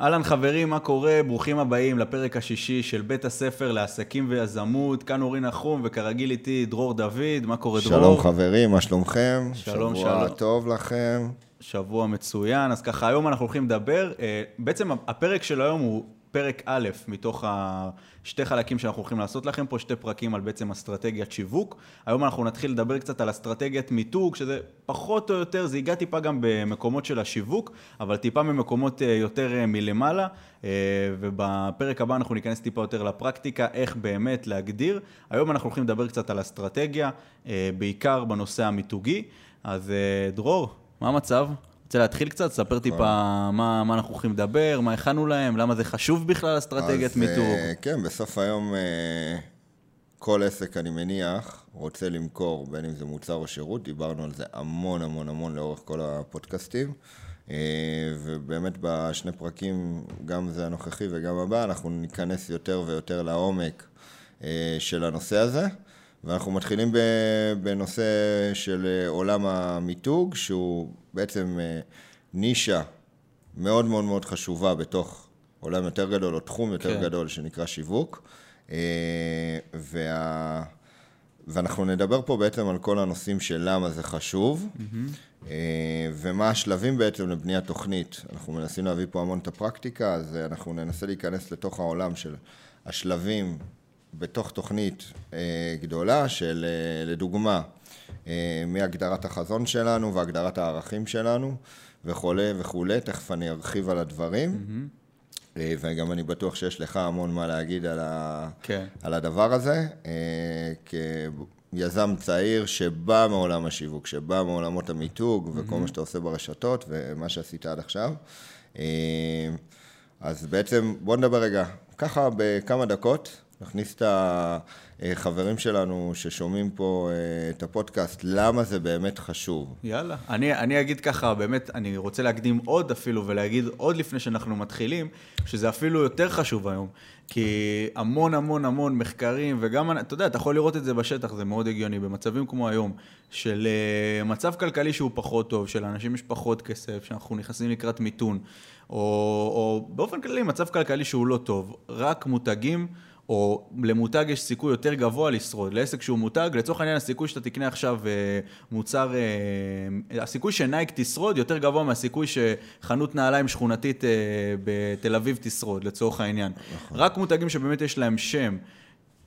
אהלן חברים, מה קורה? ברוכים הבאים לפרק השישי של בית הספר לעסקים ויזמות. כאן אורי נחום, וכרגיל איתי דרור דוד. מה קורה דרור? שלום חברים, מה שלומכם? שלום, שבוע שלום. טוב לכם. שבוע מצוין. אז ככה, היום אנחנו הולכים לדבר. אה, בעצם הפרק של היום הוא פרק א', מתוך השתי חלקים שאנחנו הולכים לעשות לכם פה, שתי פרקים על בעצם אסטרטגיית שיווק. היום אנחנו נתחיל לדבר קצת על אסטרטגיית מיתוג, שזה פחות או יותר, זה ייגע טיפה גם במקומות של השיווק, אבל טיפה ממקומות אה, יותר אה, מלמעלה. אה, ובפרק הבא אנחנו ניכנס טיפה יותר לפרקטיקה, איך באמת להגדיר. היום אנחנו הולכים לדבר קצת על אסטרטגיה, בעיקר בנושא המיתוגי. אז דרור, מה המצב? רוצה להתחיל קצת? ספר טיפה מה, מה אנחנו הולכים לדבר, מה הכנו להם, למה זה חשוב בכלל אסטרטגיית אז, מיתוג. אה, כן, בסוף היום אה, כל עסק, אני מניח, רוצה למכור, בין אם זה מוצר או שירות, דיברנו על זה המון המון המון לאורך כל הפודקאסטים. אה, ובאמת בשני פרקים, גם זה הנוכחי וגם הבא, אנחנו ניכנס יותר ויותר לעומק אה, של הנושא הזה. ואנחנו מתחילים בנושא של אה, עולם המיתוג, שהוא בעצם אה, נישה מאוד מאוד מאוד חשובה בתוך עולם יותר גדול, או תחום יותר כן. גדול שנקרא שיווק. אה, וה... ואנחנו נדבר פה בעצם על כל הנושאים של למה זה חשוב, אה, ומה השלבים בעצם לבניית תוכנית. אנחנו מנסים להביא פה המון את הפרקטיקה, אז אנחנו ננסה להיכנס לתוך העולם של השלבים בתוך תוכנית גדולה של, לדוגמה, מהגדרת החזון שלנו והגדרת הערכים שלנו וכולי וכולי, תכף אני ארחיב על הדברים. אה, וגם אני בטוח שיש לך המון מה להגיד על, ה... כן. על הדבר הזה. אה, כיזם צעיר שבא מעולם השיווק, שבא מעולמות המיתוג וכל מה שאתה עושה ברשתות ומה שעשית עד עכשיו. אה, אז בעצם בוא נדבר רגע, ככה בכמה דקות, נכניס את החברים שלנו ששומעים פה אה, את הפודקאסט, למה זה באמת חשוב. יאללה. אני, אני אגיד ככה, באמת, אני רוצה להקדים עוד אפילו, ולהגיד עוד לפני שאנחנו מתחילים, שזה אפילו יותר חשוב היום. כי המון המון המון מחקרים, וגם, אתה יודע, אתה יכול לראות את זה בשטח, זה מאוד הגיוני, במצבים כמו היום, של אה, מצב כלכלי שהוא פחות טוב, של אנשים יש פחות כסף, שאנחנו נכנסים לקראת מיתון, או, או באופן כללי מצב כלכלי שהוא לא טוב, רק מותגים. או למותג יש סיכוי יותר גבוה לשרוד. לעסק שהוא מותג, לצורך העניין הסיכוי שאתה תקנה עכשיו אה, מוצר, אה, הסיכוי שנייק תשרוד יותר גבוה מהסיכוי שחנות נעליים שכונתית אה, בתל אביב תשרוד, לצורך העניין. נכון. רק מותגים שבאמת יש להם שם,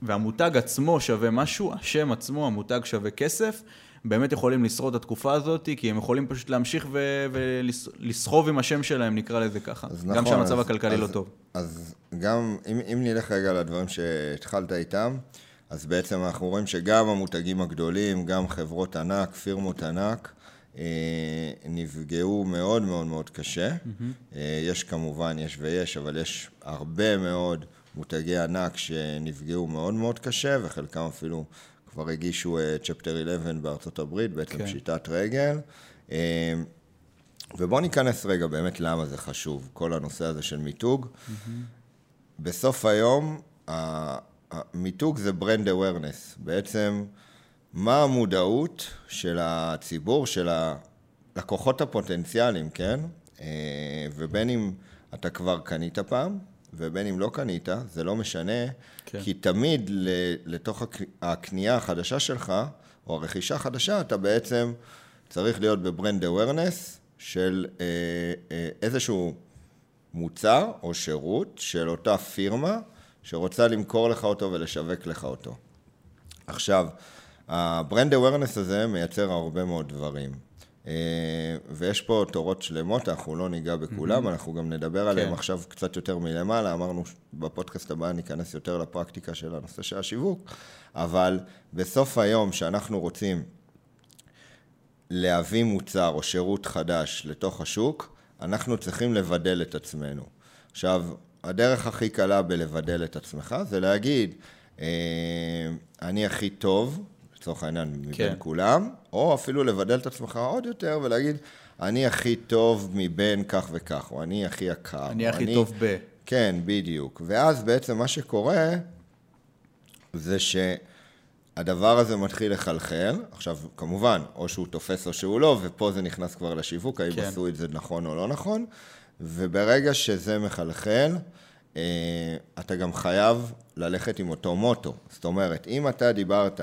והמותג עצמו שווה משהו, השם עצמו, המותג שווה כסף, באמת יכולים לשרוד את התקופה הזאת, כי הם יכולים פשוט להמשיך ולסחוב עם השם שלהם, נקרא לזה ככה. אז גם נכון, שהמצב אז- הכלכלי אז- לא טוב. אז גם, אם, אם נלך רגע לדברים שהתחלת איתם, אז בעצם אנחנו רואים שגם המותגים הגדולים, גם חברות ענק, פירמות ענק, אה, נפגעו מאוד מאוד מאוד קשה. אה, יש כמובן, יש ויש, אבל יש הרבה מאוד מותגי ענק שנפגעו מאוד מאוד קשה, וחלקם אפילו כבר הגישו צ'פטר 11 בארצות הברית, בעצם כן. פשיטת רגל. אה, ובואו ניכנס רגע באמת למה זה חשוב, כל הנושא הזה של מיתוג. בסוף היום, המיתוג זה ברנד אווירנס. בעצם, מה המודעות של הציבור, של הלקוחות הפוטנציאליים, כן? אה, ובין אם אתה כבר קנית פעם, ובין אם לא קנית, זה לא משנה, כן. כי תמיד לתוך הק- הקנייה החדשה שלך, או הרכישה החדשה, אתה בעצם צריך להיות בברנד אווירנס של אה, אה, איזשהו מוצר או שירות של אותה פירמה שרוצה למכור לך אותו ולשווק לך אותו. עכשיו, ה brand awareness הזה מייצר הרבה מאוד דברים. אה, ויש פה תורות שלמות, אנחנו לא ניגע בכולם, אנחנו גם נדבר עליהם עכשיו קצת יותר מלמעלה, אמרנו בפודקאסט הבא ניכנס יותר לפרקטיקה של הנושא של השיווק, אבל בסוף היום שאנחנו רוצים להביא מוצר או שירות חדש לתוך השוק, אנחנו צריכים לבדל את עצמנו. עכשיו, הדרך הכי קלה בלבדל את עצמך זה להגיד, אה, אני הכי טוב, לצורך העניין, מבין כן. כולם, או אפילו לבדל את עצמך עוד יותר ולהגיד, אני הכי טוב מבין כך וכך, או אני הכי יקר. אני הכי טוב ב... כן, בדיוק. ואז בעצם מה שקורה זה שהדבר הזה מתחיל לחלחל. עכשיו, כמובן, או שהוא תופס או שהוא לא, ופה זה נכנס כבר לשיווק, האם כן. עשו את זה נכון או לא נכון. וברגע שזה מחלחל, אה, אתה גם חייב ללכת עם אותו מוטו. זאת אומרת, אם אתה דיברת,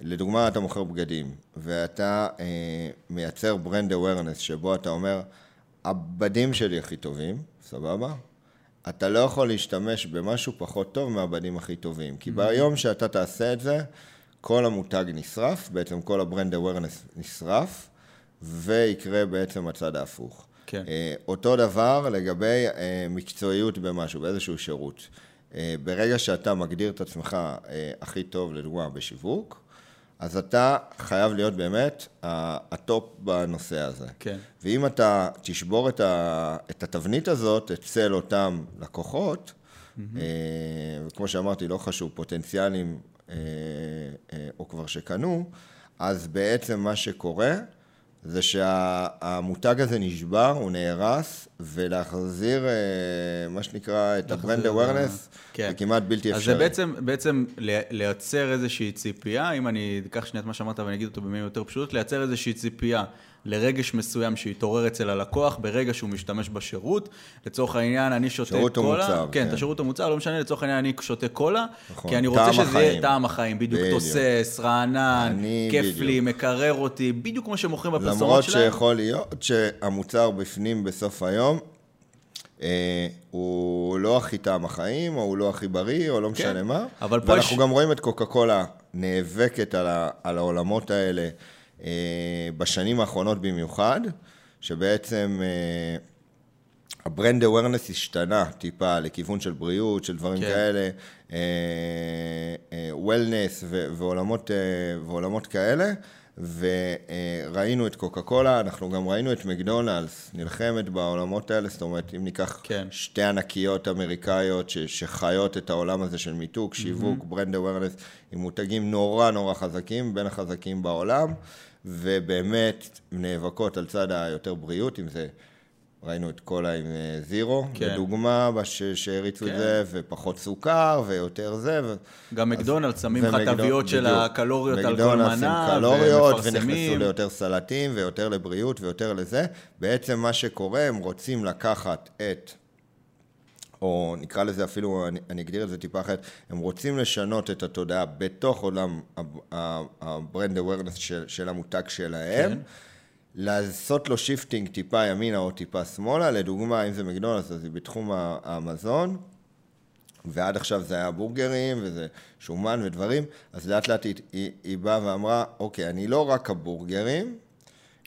לדוגמה אתה מוכר בגדים, ואתה אה, מייצר brand awareness, שבו אתה אומר, הבדים שלי הכי טובים, סבבה? אתה לא יכול להשתמש במשהו פחות טוב מהבדים הכי טובים. כי ביום שאתה תעשה את זה, כל המותג נשרף, בעצם כל ה brand awareness נשרף, ויקרה בעצם הצד ההפוך. כן. אה, אותו דבר לגבי אה, מקצועיות במשהו, באיזשהו שירות. אה, ברגע שאתה מגדיר את עצמך הכי טוב, לדוגמה, בשיווק, אז אתה חייב להיות באמת ה top בנושא הזה. כן. ואם אתה תשבור את, ה, את התבנית הזאת אצל אותם לקוחות, mm-hmm. וכמו שאמרתי, לא חשוב, פוטנציאלים או כבר שקנו, אז בעצם מה שקורה, זה שהמותג הזה נשבר, הוא נהרס, ולהחזיר, אה, מה שנקרא, את ה-brand awareness, כן. זה כמעט בלתי אפשרי. אז זה בעצם, בעצם לייצר איזושהי ציפייה, אם אני אקח שנייה את מה שאמרת ואני אגיד אותו במילים יותר פשוטות, לייצר איזושהי ציפייה לרגש מסוים שיתעורר אצל הלקוח ברגע שהוא משתמש בשירות. לצורך העניין, אני שותה קולה. שירות או מוצר, כן, כן. את השירות או מוצר, לא משנה, לצורך העניין אני שותה קולה, נכון, כי אני רוצה שזה יהיה החיים. טעם החיים, בדיוק בדיוק. תוסס, רענן, כיף בדיוק. לי, מקרר אותי, בדיוק כמו שמוכרים בפרסומות למרות שלהם. שיכול להיות שהמוצר בפנים בסוף היום, אה, הוא לא הכי טעם החיים, או הוא לא הכי בריא, או לא משנה מה. אבל פה ואנחנו יש- גם רואים את קוקה קולה נאבקת על, ה, על העולמות האלה בשנים האחרונות במיוחד, שבעצם אה, הברנד awareness השתנה טיפה לכיוון של בריאות, של דברים כן. כאלה, אה, אה, וולנס ועולמות, אה, ועולמות כאלה, וראינו את קוקה קולה, אנחנו גם ראינו את מקדונלדס נלחמת בעולמות האלה, זאת אומרת, אם ניקח כן. שתי ענקיות אמריקאיות ש- שחיות את העולם הזה של מיתוג, שיווק, ברנד awareness, עם מותגים נורא נורא חזקים, בין החזקים בעולם, ובאמת נאבקות על צד היותר בריאות, אם זה... ראינו את קולה עם אה, זירו, כן. לדוגמה, בש- שהריצו כן. את זה, ופחות סוכר, ויותר זה. ו... גם מקדונלדס שמים לך תוויות של. הקלוריות על כל מנה, קלוריות, ונכנסו ומפרסמים. ליותר סלטים, ויותר לבריאות, ויותר לזה. בעצם מה שקורה, הם רוצים לקחת את, או נקרא לזה אפילו, אני, אני אגדיר את זה טיפה אחרת, הם רוצים לשנות את התודעה בתוך עולם ה brand awareness של, של המותג שלהם. כן. לעשות לו shifting טיפה ימינה או טיפה שמאלה, לדוגמה, אם זה מקדונלדס, אז היא בתחום המזון, ועד עכשיו זה היה בורגרים, וזה שומן ודברים, אז לאט לאט היא, היא, היא באה ואמרה, אוקיי, אני לא רק הבורגרים,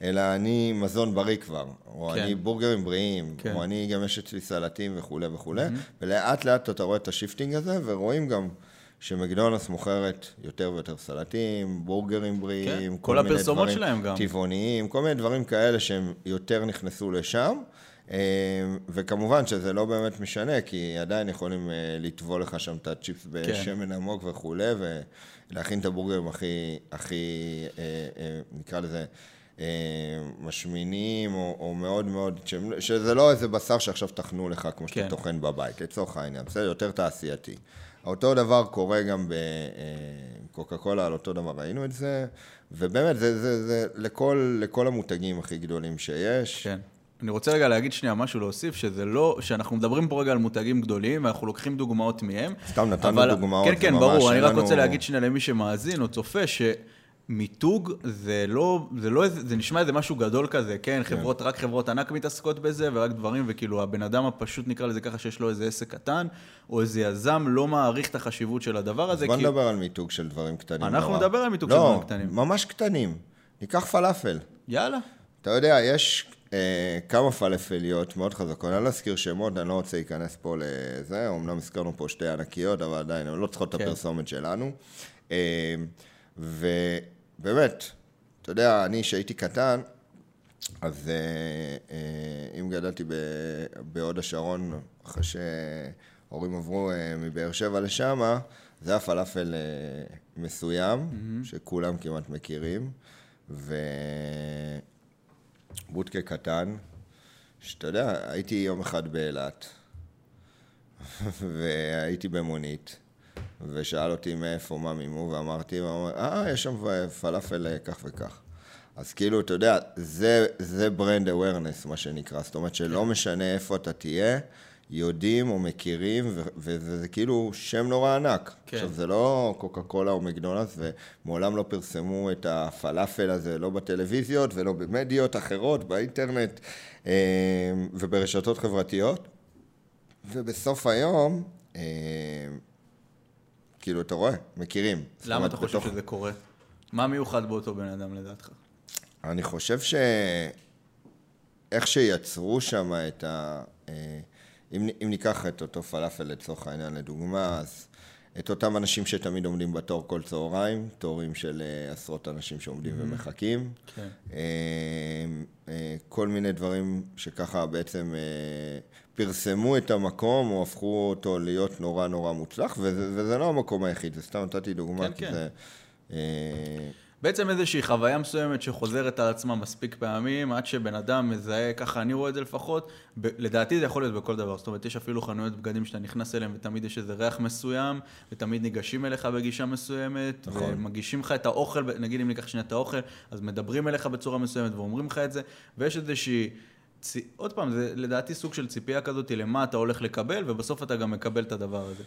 אלא אני מזון בריא כבר, או כן. אני בורגרים בריאים, כן. או אני גם יש אצלי סלטים וכולי וכולי, ולאט לאט אתה רואה את ה shifting הזה, ורואים גם שמקדונלדס מוכרת יותר ויותר סלטים, בורגרים בריאים, כן, כל מיני הפרסומות דברים שלהם גם. טבעוניים, כל מיני דברים כאלה שהם יותר נכנסו לשם. אה, וכמובן שזה לא באמת משנה, כי עדיין יכולים אה, לטבול לך שם את הצ'יפס בשמן עמוק וכולי, ולהכין את הבורגרים הכי, הכי אה, נקרא לזה, משמינים, או, או מאוד מאוד, שהם- שזה לא איזה בשר שעכשיו טחנו לך כמו שאתה כן. טוחן בבית, לצורך העניין, בסדר? יותר תעשייתי. אותו דבר קורה גם בקוקה קולה, על אותו דבר ראינו את זה, ובאמת, זה, זה, זה לכל, לכל המותגים הכי גדולים שיש. כן. אני רוצה רגע להגיד שנייה משהו להוסיף, שזה לא, שאנחנו מדברים פה רגע על מותגים גדולים, ואנחנו לוקחים דוגמאות מהם. סתם נתנו אבל- דוגמאות, כן, כן, ברור. אני רק לנו- רוצה להגיד שנייה למי שמאזין או צופה, שמיתוג זה לא, זה לא, זה נשמע איזה משהו גדול כזה, כן? חברות, רק חברות ענק מתעסקות בזה, ורק דברים, וכאילו הבן אדם הפשוט, נקרא לזה ככה, שיש לו איזה עסק קטן, או איזה יזם, לא מעריך את החשיבות של הדבר הזה. בוא כי- נדבר על מיתוג של דברים קטנים. אנחנו נורא. נדבר על מיתוג של לא, דברים קטנים. ממש קטנים. ניקח פלאפל. יאללה. אתה יודע, יש אה, כמה פלאפליות מאוד חזקות, אני לא אזכיר שמות, אני לא רוצה להיכנס פה לזה, אמנם הזכרנו פה שתי ענקיות, אבל עדיין, הן לא צריכות את כן. הפרסומת שלנו. אה, ובאמת, אתה יודע, אני שהייתי קטן, אז אה, אה, אם גדלתי בהוד השרון, אחרי שההורים עברו אה, מבאר שבע לשמה, זה היה פלאפל מסוים, שכולם כמעט מכירים, ובודקה קטן, שאתה יודע, הייתי יום אחד באילת, והייתי במונית, ושאל אותי מאיפה, מה מימו, ואמרתי, והוא אמר, אה, יש שם פלאפל אה, כך וכך. אז כאילו, אתה יודע, זה, זה ברנד awareness, מה שנקרא. זאת אומרת שלא משנה איפה אתה תהיה, יודעים או מכירים, ו- וזה כאילו שם נורא ענק. כן. עכשיו, זה לא קוקה קולה או מקדונלדס, ומעולם לא פרסמו את הפלאפל הזה, לא בטלוויזיות ולא במדיות אחרות, באינטרנט אה, וברשתות חברתיות. ובסוף היום, אה, כאילו, אתה רואה, מכירים. למה אתה חושב בתוך- שזה קורה? מה מיוחד באותו בן אדם לדעתך? אני חושב ש... איך שיצרו שם את ה... אה, אם, אם ניקח את אותו פלאפל לצורך העניין לדוגמה, אז את אותם אנשים שתמיד עומדים בתור כל צהריים, תורים של אה, עשרות אנשים שעומדים ומחכים. כן. אה, כל מיני דברים שככה בעצם פרסמו את המקום או הפכו אותו להיות נורא נורא מוצלח, וזה, וזה לא המקום היחיד, זה סתם נתתי דוגמה, כן, כי כן. זה... אה, בעצם איזושהי חוויה מסוימת שחוזרת על עצמה מספיק פעמים, עד שבן אדם מזהה, ככה אני רואה את זה לפחות, ב- לדעתי זה יכול להיות בכל דבר, זאת אומרת, יש אפילו חנויות בגדים שאתה נכנס אליהן ותמיד יש איזה ריח מסוים, ותמיד ניגשים אליך בגישה מסוימת, נכון. ומגישים לך את האוכל, נגיד אם ניקח שנייה את האוכל, אז מדברים אליך בצורה מסוימת ואומרים לך את זה, ויש איזושהי... צ... עוד פעם, זה לדעתי סוג של ציפייה כזאת למה אתה הולך לקבל, ובסוף אתה גם מקבל את הדבר הזה.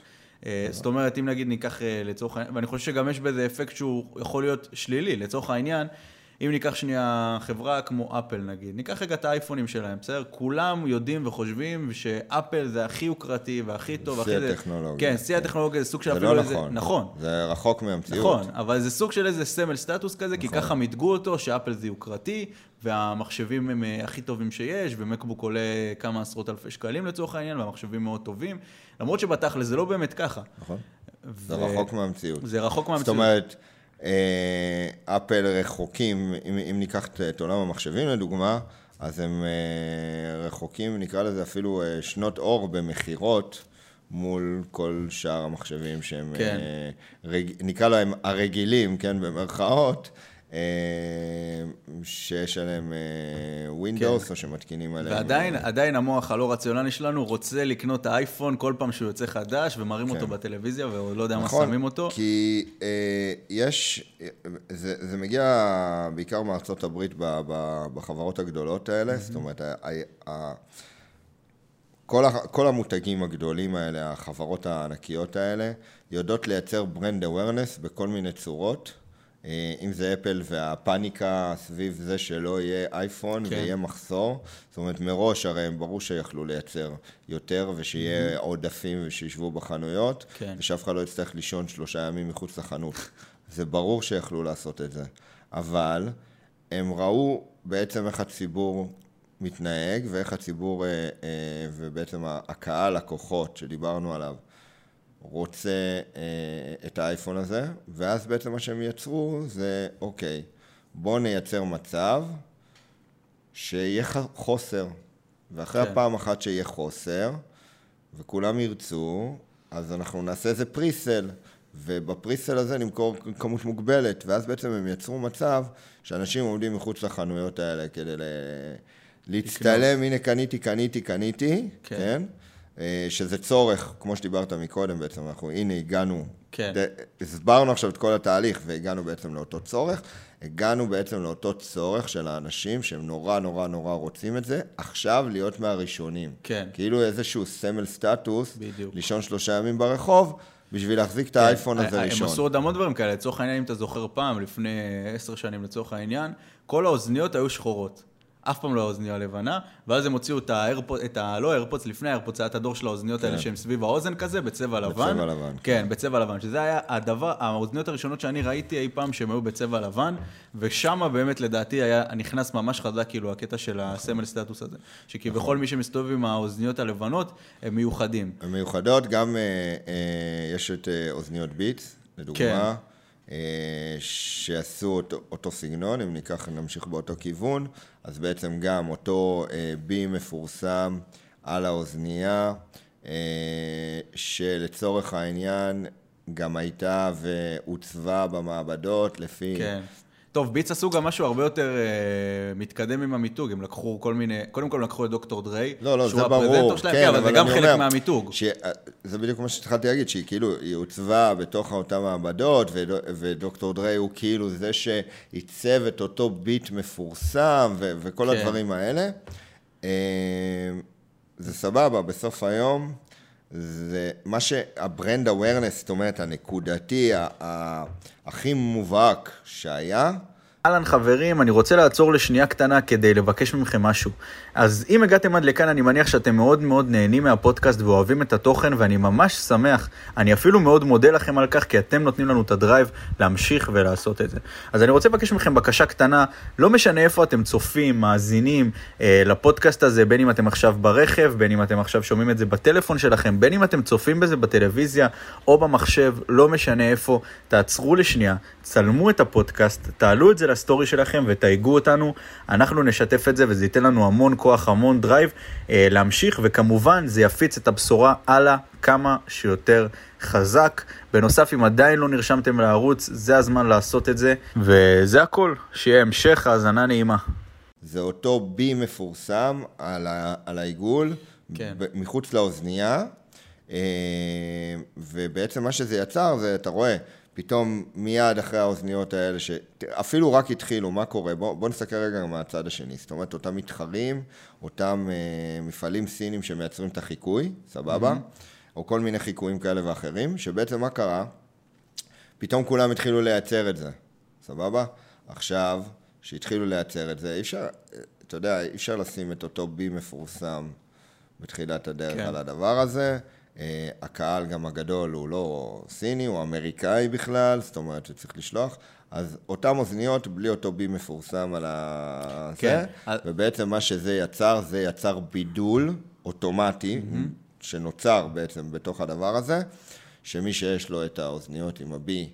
אה, זאת אומרת, אם נגיד ניקח אה, לצורך העניין, ואני חושב שגם יש בזה אפקט שהוא יכול להיות שלילי, לצורך העניין, אם ניקח שנייה חברה כמו אפל נגיד, ניקח רגע את האייפונים שלהם, בסדר? כולם יודעים וחושבים שאפל זה הכי יוקרתי והכי טוב, שיא. זה- הטכנולוגיה. כן, שיא הטכנולוגיה זה סוג של זה אפילו לא איזה... נכון. נכון. זה רחוק מהמציאות. נכון, אבל זה סוג של איזה סמל סטטוס כזה, כי נכון. ככה מיתגו אותו, שאפל זה יוקרתי, והמחשבים הם אה, הכי טובים שיש, ומקבוק עולה כמה עשרות אלפי שקלים לצורך העניין, והמחשבים מאוד טובים, למרות שבתכל'ס זה לא באמת ככה. נכון. ו- זה רחוק מהמציאות. זה רחוק זאת מהמציאות. אומרת, אה, אפל רחוקים, אם, אם ניקח את, עולם המחשבים לדוגמה, אז הם אה, רחוקים, נקרא לזה אפילו שנות אור במכירות. מול כל שאר המחשבים שהם, כן. רג, נקרא להם הרגילים, כן, במרכאות, שיש עליהם Windows, כן. או שמתקינים עליהם... ועדיין, עדיין המוח הלא רציונלי שלנו רוצה לקנות את האייפון כל פעם שהוא יוצא חדש, ומראים אותו כן. בטלוויזיה, ולא יודע מה נכון, שמים אותו. כי אה, יש, זה, זה מגיע בעיקר מארצות הברית ב, ב, בחברות הגדולות האלה, זאת אומרת, ה, ה, ה, כל, ה, כל המותגים הגדולים האלה, החברות הענקיות האלה, יודעות לייצר brand awareness בכל מיני צורות. אה, אם זה אפל והפאניקה סביב זה שלא יהיה אייפון כן. ויהיה מחסור, זאת אומרת מראש הרי הם ברור שיכלו לייצר יותר ושיהיה עודפים ושישבו בחנויות, כן. ושאף אחד לא יצטרך לישון שלושה ימים מחוץ לחנות. זה ברור שיכלו לעשות את זה, אבל הם ראו בעצם איך הציבור מתנהג ואיך הציבור, אה, אה, ובעצם הקהל, לקוחות שדיברנו עליו, רוצה אה, את האייפון הזה, ואז בעצם מה שהם יצרו זה, אוקיי, בואו נייצר מצב שיהיה חוסר. ואחרי כן. הפעם אחת שיהיה חוסר, וכולם ירצו, אז אנחנו נעשה איזה פריסל, ובפריסל הזה נמכור כמות מוגבלת, ואז בעצם הם יצרו מצב שאנשים עומדים מחוץ לחנויות האלה כדי ל... להצטלם, הנה קניתי, קניתי, קניתי, כן. כן? כן? אה, שזה צורך, כמו שדיברת מקודם בעצם, אנחנו הנה הגענו, כן. ד- הסברנו עכשיו את כל התהליך והגענו בעצם לאותו צורך, הגענו בעצם לאותו צורך של האנשים שהם נורא נורא נורא רוצים את זה, עכשיו להיות מהראשונים. כן. כאילו איזשהו סמל סטטוס, בדיוק. לישון שלושה ימים ברחוב, בשביל להחזיק את האייפון הזה כן. הם ראשון. עשו עוד המון דברים כאלה, לצורך העניין, אם אתה זוכר פעם, לפני עשר שנים לצורך העניין, כל האוזניות היו שחורות. אף פעם לא האוזניה לבנה, ואז הם הוציאו את האיירפוד, את ה... לא האיירפודס, לפני האיירפודס היה את הדור של האוזניות האלה כן. שהם סביב האוזן כזה, בצבע לבן. לבן, כן, בצבע לבן, שזה היה הדבר, האוזניות הראשונות שאני ראיתי אי פעם שהם היו בצבע לבן, ושם באמת לדעתי היה נכנס ממש חזק כאילו הקטע של הסמל סטטוס הזה. שכביכול מי שמסתובב עם האוזניות הלבנות, הם מיוחדים. הן מיוחדות, גם אה, אה, יש את אה, אוזניות ביטס, לדוגמה, כן. אה, שעשו אותו, אותו סגנון, אם ניקח, נמשיך באותו כיוון, אז בעצם גם אותו אה, בי מפורסם על האוזנייה, אה, שלצורך העניין גם הייתה ועוצבה במעבדות לפי... כן. טוב, ביץ עשו גם משהו הרבה יותר אה, מתקדם עם המיתוג, הם לקחו כל מיני, קודם כל לקחו את דוקטור דריי, לא, לא, שהוא זה ברור, הפרזנטור שלהם, כן, כן, אבל זה גם חלק אומר מהמיתוג. ש... זה בדיוק מה שהתחלתי להגיד, שהיא כאילו, היא עוצבה בתוך אותן מעבדות, ודו, ודוקטור דריי הוא כאילו זה שעיצב את אותו ביט מפורסם, ו... וכל כן. הדברים האלה. אה, זה סבבה, בסוף היום, זה מה שה brand awareness, זאת אומרת, הנקודתי. הכי מובהק שהיה, אהלן חברים, אני רוצה לעצור לשנייה קטנה כדי לבקש מכם משהו. אז אם הגעתם עד לכאן, אני מניח שאתם מאוד מאוד נהנים מהפודקאסט ואוהבים את התוכן, ואני ממש שמח. אני אפילו מאוד מודה לכם על כך, כי אתם נותנים לנו את ה drive להמשיך ולעשות את זה. אז אני רוצה לבקש מכם בקשה קטנה, לא משנה איפה אתם צופים, מאזינים אה, לפודקאסט הזה, בין אם אתם עכשיו ברכב, בין אם אתם עכשיו שומעים את זה בטלפון שלכם, בין אם אתם צופים בזה בטלוויזיה או במחשב, לא משנה איפה, תעצרו לשנייה, צלמו את הפודקאסט, תעלו את זה לסטורי שלכם ותייגו אותנו, אנחנו נשתף את זה וזה ייתן לנו המון כוח, המון drive אה, להמשיך, וכמובן זה יפיץ את הבשורה הלאה כמה שיותר חזק. בנוסף, אם עדיין לא נרשמתם לערוץ, זה הזמן לעשות את זה, וזה הכל, שיהיה המשך האזנה נעימה. זה אותו בי מפורסם על, ה, על העיגול, כן. ב, מחוץ לאוזנייה, אה, ובעצם מה שזה יצר זה, אתה רואה, פתאום מיד אחרי האוזניות האלה, שאפילו רק התחילו, מה קורה? בוא, בוא נסתכל רגע מהצד השני. זאת אומרת, אותם מתחרים, אותם אה, מפעלים סינים שמייצרים את החיקוי, סבבה? Mm-hmm. או כל מיני חיקויים כאלה ואחרים, שבעצם מה קרה? פתאום כולם התחילו לייצר את זה, סבבה? עכשיו, שהתחילו לייצר את זה, אי אפשר, אתה יודע, אי אפשר לשים את אותו בי מפורסם בתחילת הדרך. כן. על הדבר הזה. Uh, הקהל גם הגדול הוא לא סיני, הוא אמריקאי בכלל, זאת אומרת שצריך לשלוח. אז אותם אוזניות בלי אותו בי מפורסם על ה... כן. זה, ובעצם מה שזה יצר, זה יצר בידול אוטומטי, mm-hmm. שנוצר בעצם בתוך הדבר הזה, שמי שיש לו את האוזניות עם הבי,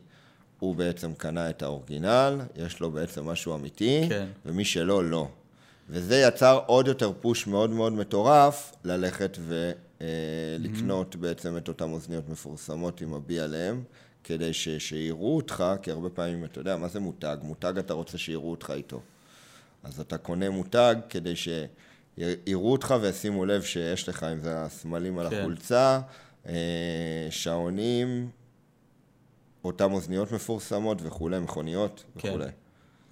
הוא בעצם קנה את האורגינל, יש לו בעצם משהו אמיתי, כן. ומי שלא, לא. וזה יצר עוד יותר פוש מאוד מאוד מטורף ללכת ולקנות mm-hmm. בעצם את אותן אוזניות מפורסמות עם הבי עליהן, כדי ש- שיראו אותך, כי הרבה פעמים, אתה יודע, מה זה מותג? מותג אתה רוצה שיראו אותך איתו. אז אתה קונה מותג כדי שיראו אותך וישימו לב שיש לך, אם זה הסמלים על כן. החולצה, אה, שעונים, אותם אוזניות מפורסמות וכולי, מכוניות כן.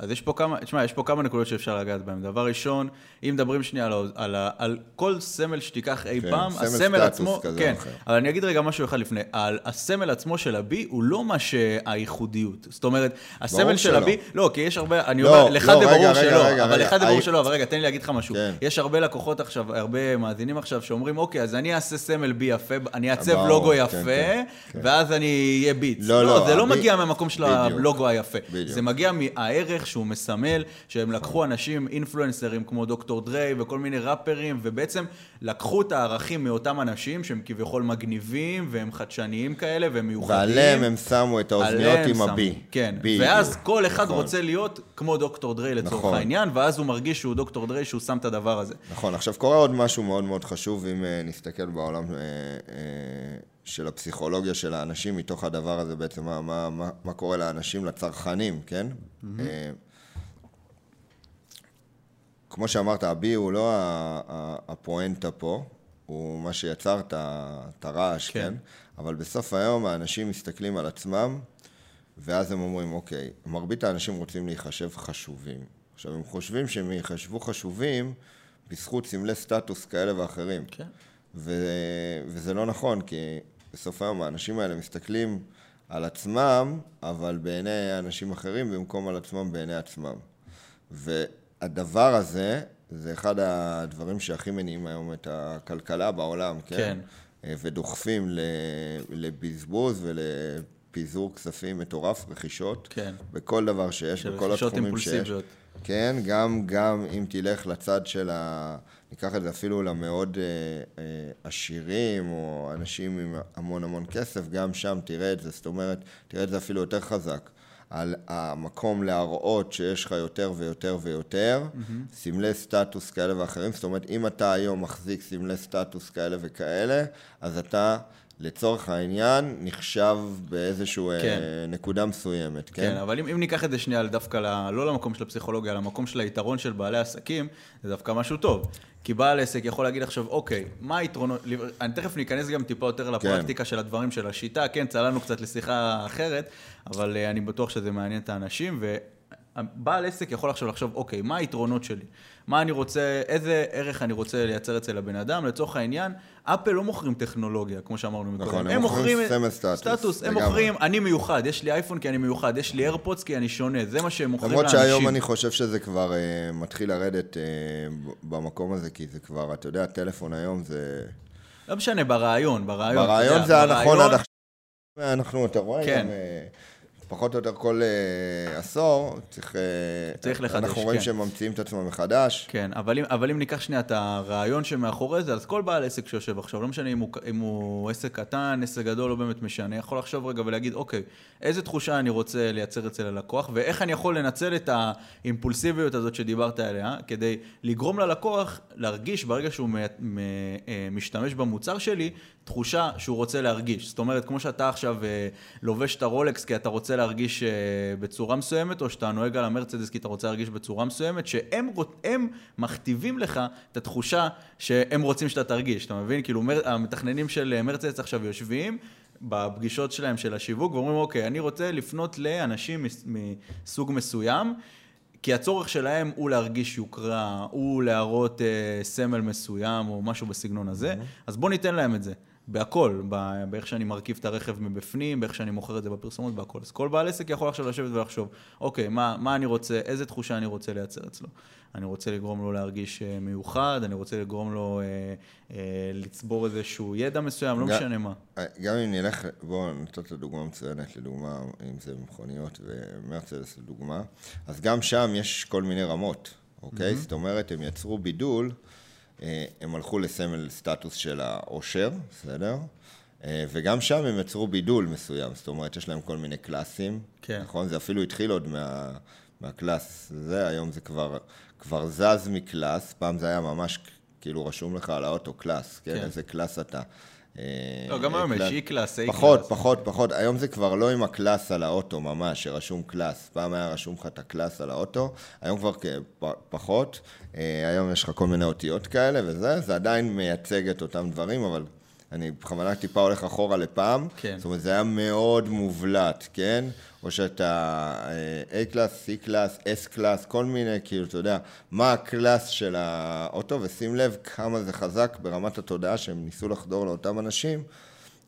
אז יש פה כמה, תשמע, יש פה כמה נקודות שאפשר לגעת בהן. דבר ראשון, אם מדברים שנייה על, על, על כל סמל שתיקח אי כן, פעם, סמל הסמל עצמו, כזה כן, אחר. אבל אני אגיד רגע משהו אחד לפני, על הסמל עצמו של הבי הוא לא מה שהייחודיות. זאת אומרת, הסמל של. הבי, לא, כי יש הרבה, אני לא, אומר, לך לא, זה ברור רגע, שלא, רגע, אבל רגע, לך זה ברור שלא, אבל רגע, תן לי להגיד לך משהו. כן. יש הרבה לקוחות עכשיו, הרבה מאזינים עכשיו שאומרים, אוקיי, אז אני אעשה סמל בי יפה, אני אעצב ברור, לוגו כן, יפה, כן, כן. ואז אני אהיה ביץ. לא, לא, זה לא מגיע מהמקום של. הלוגו היפה. זה מגיע מהערך שהוא מסמל, שהם לקחו אנשים, אינפלואנסרים כמו דוקטור דריי וכל מיני ראפרים, ובעצם לקחו את הערכים מאותם אנשים שהם כביכול מגניבים, והם חדשניים כאלה, והם מיוחדים. ועליהם הם שמו את האוזניות עם הבי. כן, בדיוק. ואז כל אחד נכון. רוצה להיות כמו דוקטור דריי לצורך נכון. העניין, ואז הוא מרגיש שהוא דוקטור דריי, שהוא שם את הדבר הזה. נכון, עכשיו קורה עוד משהו מאוד מאוד חשוב, אם אה, נסתכל בעולם אה, אה, של הפסיכולוגיה של האנשים, מתוך הדבר הזה בעצם, מה, מה, מה, מה קורה לאנשים, לצרכנים, כן? אה, כמו שאמרת, הבי הוא לא הפואנטה פה, הוא מה שיצר את הרעש, כן. כן? אבל בסוף היום האנשים מסתכלים על עצמם, ואז הם אומרים, אוקיי, מרבית האנשים רוצים להיחשב חשובים. עכשיו, הם חושבים שהם ייחשבו חשובים בזכות סמלי סטטוס כאלה ואחרים. כן. ו... וזה לא נכון, כי בסוף היום האנשים האלה מסתכלים על עצמם, אבל בעיני אנשים אחרים, במקום על עצמם בעיני עצמם. והדבר הזה, זה אחד הדברים שהכי מניעים היום את הכלכלה בעולם, כן? כן. אה, ודוחפים לבזבוז ולפיזור כספים מטורף, רכישות. כן. בכל דבר שיש, בכל רכישות התחומים שיש. אימפולסיביות. כן, גם, גם אם תלך לצד של ה... ניקח את זה אפילו למאוד אה, אה, עשירים, או אנשים עם המון המון כסף, גם שם תראה את זה, זאת אומרת, תראה את זה אפילו יותר חזק. על המקום להראות שיש לך יותר ויותר ויותר, mm-hmm. סמלי סטטוס כאלה ואחרים, זאת אומרת, אם אתה היום מחזיק סמלי סטטוס כאלה וכאלה, אז אתה לצורך העניין, נחשב באיזשהו כן. אה, נקודה מסוימת, כן? כן, אבל אם, אם ניקח את זה שנייה דווקא ל, לא למקום של הפסיכולוגיה, למקום של היתרון של בעלי עסקים, זה דווקא משהו טוב. כי בעל עסק יכול להגיד עכשיו, אוקיי, מה היתרונות, אני תכף ניכנס גם טיפה יותר לפרקטיקה של הדברים, של השיטה, כן, צללנו קצת לשיחה אחרת, אבל uh, אני בטוח שזה מעניין את האנשים, ו... בעל עסק יכול עכשיו לחשוב, אוקיי, מה היתרונות שלי? מה אני רוצה, איזה ערך אני רוצה לייצר אצל הבן אדם? לצורך העניין, אפל לא מוכרים טכנולוגיה, כמו שאמרנו מקודם. נכון, הם מוכרים סמל סטטוס. סטטוס, הם מוכרים, אני מיוחד, יש לי אייפון כי אני מיוחד, יש לי איירפודס כי אני שונה, זה מה שהם מוכרים לאנשים. למרות שהיום אני חושב שזה כבר uh, מתחיל לרדת uh, במקום הזה, כי זה כבר, אתה יודע, הטלפון היום זה... לא משנה, ברעיון, ברעיון. ברעיון זה הנכון עד עכשיו. אנחנו, אתה רואה, כן. גם... Uh, פחות או יותר כל uh, עשור, צריך, uh, צריך לחדש, אנחנו רואים כן. שהם ממציאים את עצמם מחדש. כן, אבל אם, אבל אם ניקח שנייה את הרעיון שמאחורי זה, אז כל בעל עסק שיושב עכשיו, לא משנה אם הוא, אם הוא עסק קטן, עסק גדול, לא באמת משנה, יכול לחשוב רגע ולהגיד, אוקיי, איזה תחושה אני רוצה לייצר אצל הלקוח, ואיך אני יכול לנצל את האימפולסיביות הזאת שדיברת עליה, כדי לגרום ללקוח להרגיש ברגע שהוא אה, משתמש במוצר שלי, תחושה שהוא רוצה להרגיש. זאת אומרת, כמו שאתה עכשיו לובש את הרולקס כי אתה רוצה להרגיש אה, בצורה מסוימת, או שאתה נוהג על המרצדס כי אתה רוצה להרגיש בצורה מסוימת, שהם הם מכתיבים לך את התחושה שהם רוצים שאתה תרגיש, אתה מבין? כאילו, המתכננים של אה, מרצדס עכשיו יושבים, בפגישות שלהם של השיווק, ואומרים, אוקיי, אני רוצה לפנות לאנשים מסוג מסוים, כי הצורך שלהם הוא להרגיש יוקרה, הוא להראות אה, סמל מסוים או משהו בסגנון הזה, mm-hmm. אז בוא ניתן להם את זה. בהכל, באיך שאני מרכיב את הרכב מבפנים, באיך שאני מוכר את זה בפרסומות, בהכל. אז כל בעל עסק יכול עכשיו לשבת ולחשוב, אוקיי, מה, מה אני רוצה, איזה תחושה אני רוצה לייצר אצלו. אני רוצה לגרום לו להרגיש אה, מיוחד, אני רוצה לגרום לו אה, אה, לצבור איזשהו ידע מסוים, לא גם, משנה מה. אה, גם אם נלך, בואו נתת את הדוגמה מצוינת, לדוגמה, אם זה מכוניות ומרצדס לדוגמה, אז גם שם יש כל מיני רמות, אוקיי? Mm-hmm. זאת אומרת, הם יצרו בידול. אה, הם הלכו לסמל סטטוס של העושר, בסדר? אה, וגם שם הם יצרו בידול מסוים, זאת אומרת, יש להם כל מיני קלאסים, כן. נכון? זה אפילו התחיל עוד מה, מה class זה, היום זה כבר, כבר זז מ class, פעם זה היה ממש כאילו רשום לך על האוטו class, כן? כן. איזה class אתה. לא, גם היום יש E-Class, A-Class. פחות, פחות, פחות. היום זה כבר לא עם ה class על האוטו ממש, שרשום class. פעם היה רשום לך את ה class על האוטו, היום כבר פחות. אה, היום יש לך כל מיני אותיות כאלה וזה, זה עדיין מייצג את אותם דברים, אבל אני בכוונה טיפה הולך אחורה לפעם. כן. זאת אומרת, זה היה מאוד מובלט, כן? או שאתה A Class, C Class, S Class, כל מיני, כאילו, אתה יודע, מה ה class של האוטו, ושים לב כמה זה חזק ברמת התודעה שהם ניסו לחדור לאותם אנשים,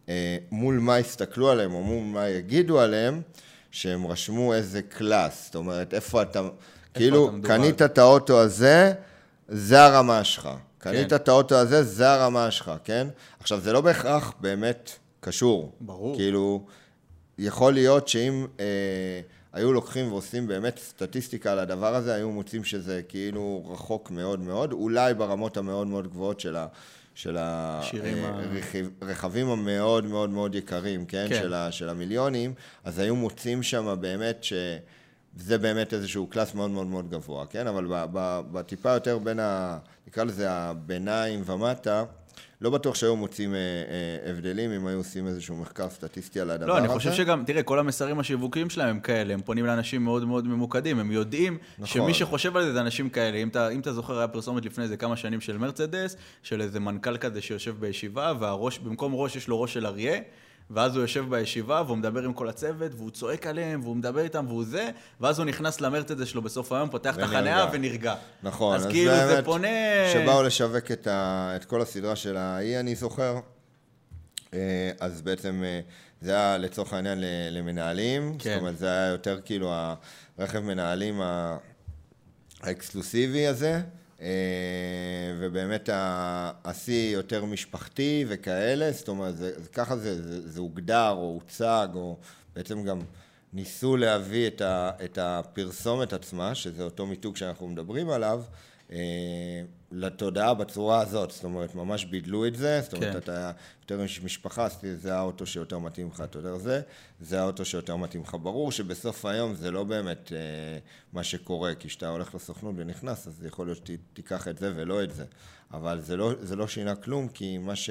אה, מול מה הסתכלו עליהם, או מול מה יגידו עליהם, שהם רשמו איזה קלאס, זאת אומרת, איפה אתה, איפה כאילו, אתה קנית את האוטו הזה, זה הרמה שלך. קנית כן. את האוטו הזה, זה הרמה שלך, כן? עכשיו, זה לא בהכרח באמת קשור. ברור. כאילו, יכול להיות שאם אה, היו לוקחים ועושים באמת סטטיסטיקה על הדבר הזה, היו מוצאים שזה כאילו רחוק מאוד מאוד, אולי ברמות המאוד מאוד גבוהות של ה... של הרכבים המאוד מאוד מאוד יקרים, כן? כן. של, ה, של המיליונים, אז היו מוצאים שם באמת ש... זה באמת איזשהו קלאס מאוד מאוד מאוד גבוה, כן? אבל בטיפה יותר בין ה... נקרא לזה הביניים ומטה, לא בטוח שהיו מוצאים אה, אה, הבדלים אם היו עושים איזשהו מחקר סטטיסטי על הדבר הזה. לא, אני חושב שגם, תראה, כל המסרים השיווקיים שלהם הם כאלה, הם פונים לאנשים מאוד מאוד ממוקדים, הם יודעים נכון. שמי שחושב על זה זה אנשים כאלה. אם אתה, אם אתה זוכר, היה פרסומת לפני איזה כמה שנים של מרצדס, של איזה מנכ"ל כזה שיושב בישיבה, ובמקום ראש יש לו ראש של אריה. ואז הוא יושב בישיבה, והוא מדבר עם כל הצוות, והוא צועק עליהם, והוא מדבר איתם, והוא זה, ואז הוא נכנס למרצדס שלו בסוף היום, פותח את החניה ונרגע. נכון, אז, אז כאילו זה פונה... שבאו לשווק את, ה... את כל הסדרה של האי, אני זוכר, אה, אז בעצם אה, זה היה לצורך העניין למנהלים, כן. זאת אומרת, זה היה יותר כאילו הרכב מנהלים האקסקלוסיבי הזה. אה, ובאמת השיא יותר משפחתי וכאלה, זאת אומרת, זה, ככה זה, זה, זה הוגדר או הוצג, או בעצם גם ניסו להביא את, ה, את הפרסומת עצמה, שזה אותו מיתוג שאנחנו מדברים עליו, לתודעה בצורה הזאת, זאת אומרת, ממש בידלו את זה, זאת אומרת, כן. אתה יותר משפחה, זה האוטו שיותר מתאים לך, אתה יודע זה, זה האוטו שיותר מתאים לך. ברור שבסוף היום זה לא באמת אה, מה שקורה, כי כשאתה הולך לסוכנות ונכנס, אז יכול להיות שתיקח את זה ולא את זה, אבל זה לא, זה לא שינה כלום, כי מה ש...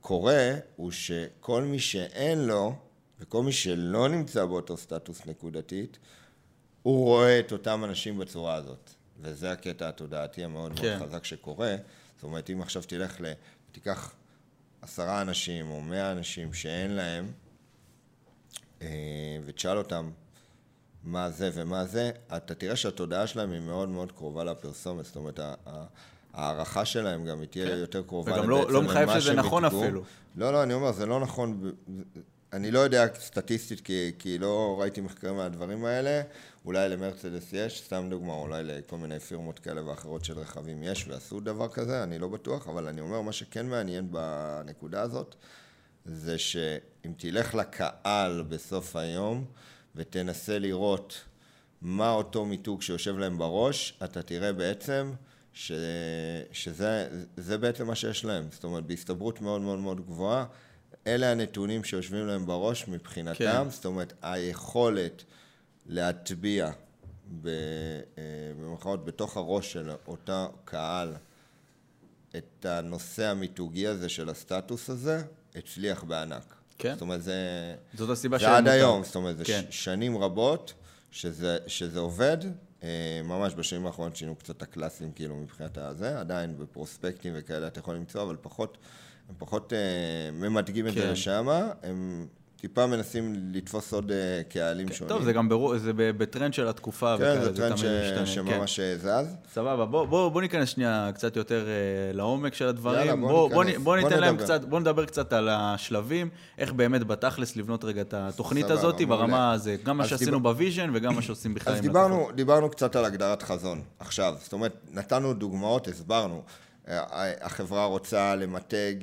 קורה הוא שכל מי שאין לו, וכל מי שלא נמצא באותו סטטוס נקודתית, הוא רואה את אותם אנשים בצורה הזאת. וזה הקטע התודעתי המאוד כן. מאוד חזק שקורה. זאת אומרת, אם עכשיו תלך ל... תיקח עשרה אנשים או מאה אנשים שאין להם, אה, ותשאל אותם מה זה ומה זה, אתה תראה שהתודעה שלהם היא מאוד מאוד קרובה לפרסומת. זאת אומרת, ההערכה שלהם גם היא תהיה כן. יותר קרובה וגם לא, לא מחייב שזה נכון יתגור. אפילו. לא, לא, אני אומר, זה לא נכון. אני לא יודע סטטיסטית, כי, כי לא ראיתי מחקרים מהדברים האלה. אולי למרצדס יש, סתם דוגמה, אולי לכל מיני פירמות כאלה ואחרות של רכבים יש ועשו דבר כזה, אני לא בטוח, אבל אני אומר, מה שכן מעניין בנקודה הזאת, זה שאם תלך לקהל בסוף היום ותנסה לראות מה אותו מיתוג שיושב להם בראש, אתה תראה בעצם ש... שזה בעצם מה שיש להם. זאת אומרת, בהסתברות מאוד מאוד מאוד גבוהה, אלה הנתונים שיושבים להם בראש מבחינתם, כן. זאת אומרת, היכולת להטביע אה, במרכאות בתוך הראש של אותה קהל את הנושא המיתוגי הזה של הסטטוס הזה, הצליח בענק. כן. זאת אומרת, זה... זאת הסיבה זה עד היום, זאת אומרת, זה כן. שנים רבות שזה, שזה עובד. אה, ממש בשנים האחרונות שינו קצת את ה classים, כאילו, מבחינת הזה. עדיין ב prospectים וכאלה אתה יכול למצוא, אבל פחות, הם פחות אה, ממתגים את כן. זה לשם. הם טיפה מנסים לתפוס עוד אה, קהלים כן, שונים. טוב, זה גם ברור, זה בטרנד של התקופה כן, וכאלה, זה טרנד ש... שממש כן. זז. סבבה, בוא, בוא, בוא ניכנס שנייה קצת יותר uh, לעומק של הדברים. יאללה, בוא, בוא, בוא, בוא, בוא ניתן להם קצת, בוא נדבר קצת על השלבים, איך באמת בתכלס לבנות רגע את התוכנית סבבה, הזאת ברמה הזה, גם מה שעשינו. ב Vision וגם מה שעושים בכלל עם אז דיברנו קצת על הגדרת חזון עכשיו, זאת אומרת, נתנו דוגמאות, הסברנו. אה, החברה רוצה למתג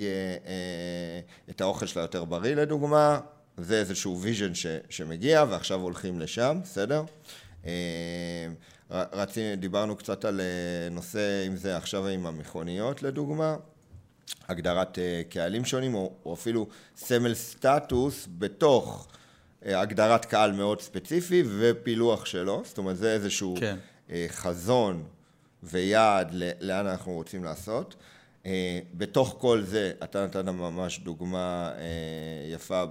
את האוכל שלה יותר בריא לדוגמה, זה איזשהו vision ש, שמגיע ועכשיו הולכים לשם, בסדר? אה, רצינו, דיברנו קצת על אה, נושא, אם זה עכשיו עם המכוניות לדוגמה, הגדרת אה, קהלים שונים, או, או אפילו סמל סטטוס בתוך הגדרת קהל מאוד ספציפי ופילוח שלו, זאת אומרת זה איזשהו כן. חזון ויעד לאן אנחנו רוצים לעשות. אה, בתוך כל זה, אתה נתת ממש דוגמה אה, יפה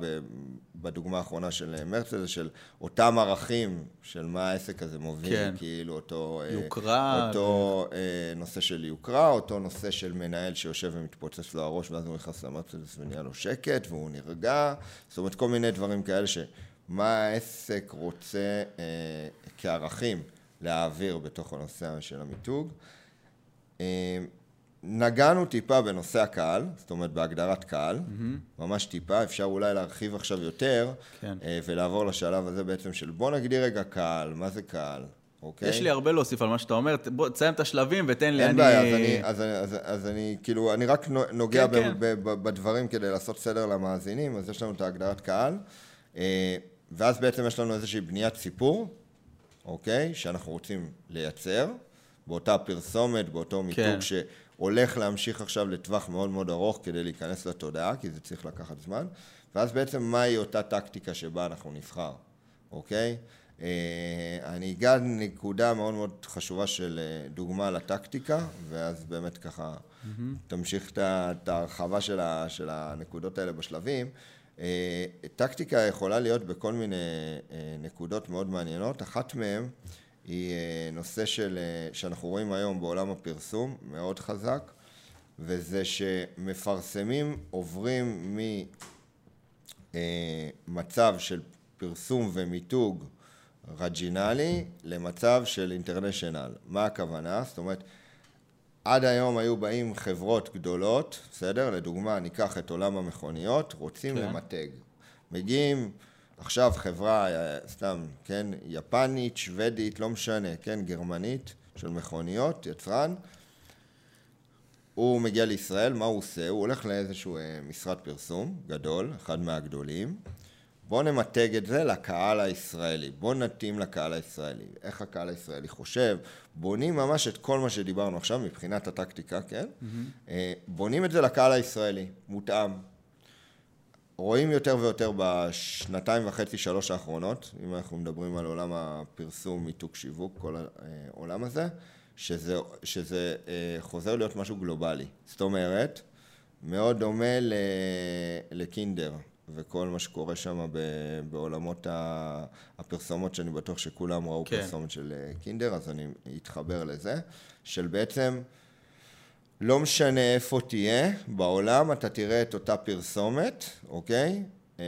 בדוגמה האחרונה של מרצדס, של אותם ערכים של מה העסק הזה מוביל, כן. כאילו אותו... אה, יוקרה. אותו ו... נושא של יוקרה, אותו נושא של מנהל שיושב ומתפוצץ לו הראש ואז הוא נכנס למרצדס ונהיה לו שקט והוא נרגע, זאת אומרת כל מיני דברים כאלה שמה העסק רוצה כערכים להעביר בתוך הנושא של המיתוג. נגענו טיפה בנושא הקהל, זאת אומרת בהגדרת קהל, mm-hmm. ממש טיפה, אפשר אולי להרחיב עכשיו יותר, כן. אה, ולעבור לשלב הזה בעצם של בוא נגדיר רגע קהל, מה זה קהל, אוקיי? יש לי הרבה להוסיף על מה שאתה אומר, בוא תסיים את השלבים ותן לי, אין אני... בעיה, אז אני, אז, אז, אז אני, כאילו, אני רק נוגע כן, ב, כן. ב, ב, בדברים כדי לעשות סדר למאזינים, אז יש לנו את ההגדרת קהל, אה, ואז בעצם יש לנו איזושהי בניית סיפור, אוקיי? שאנחנו רוצים לייצר, באותה פרסומת, באותו מיתוג כן. ש... הולך להמשיך עכשיו לטווח מאוד מאוד ארוך כדי להיכנס לתודעה, כי זה צריך לקחת זמן, ואז בעצם מהי אותה טקטיקה שבה אנחנו נבחר, אוקיי? אה, אני אגע נקודה מאוד מאוד חשובה של אה, דוגמה לטקטיקה, ואז באמת ככה mm-hmm. תמשיך את ההרחבה של, ה, של הנקודות האלה בשלבים. אה, טקטיקה יכולה להיות בכל מיני נקודות מאוד מעניינות, אחת מהן היא אה, נושא של, אה, שאנחנו רואים היום בעולם הפרסום, מאוד חזק, וזה שמפרסמים עוברים ממצב של פרסום ומיתוג רג'ינלי למצב של אינטרנשיונל. מה הכוונה? זאת אומרת, עד היום היו באים חברות גדולות, בסדר? לדוגמה, ניקח את עולם המכוניות, רוצים כן. למתג. מגיעים עכשיו חברה, אה, סתם, כן, יפנית, שוודית, לא משנה, כן, גרמנית, של מכוניות, יצרן, הוא מגיע לישראל, מה הוא עושה? הוא הולך לאיזשהו אה, משרד פרסום גדול, אחד מהגדולים, בואו נמתג את זה לקהל הישראלי, בואו נתאים לקהל הישראלי, איך הקהל הישראלי חושב, בונים ממש את כל מה שדיברנו עכשיו מבחינת הטקטיקה, כן? Mm-hmm. בונים את זה לקהל הישראלי, מותאם, רואים יותר ויותר בשנתיים וחצי, שלוש האחרונות, אם אנחנו מדברים על עולם הפרסום, מיתוג, שיווק, כל העולם הזה, שזה, שזה אה, חוזר להיות משהו גלובלי. זאת אומרת, מאוד דומה ל... לקינדר. וכל מה שקורה שם בעולמות הפרסומות, שאני בטוח שכולם ראו כן. פרסומת של אה, קינדר, אז אני אתחבר לזה, של בעצם, לא משנה איפה תהיה בעולם, אתה תראה את אותה פרסומת, אוקיי? אה,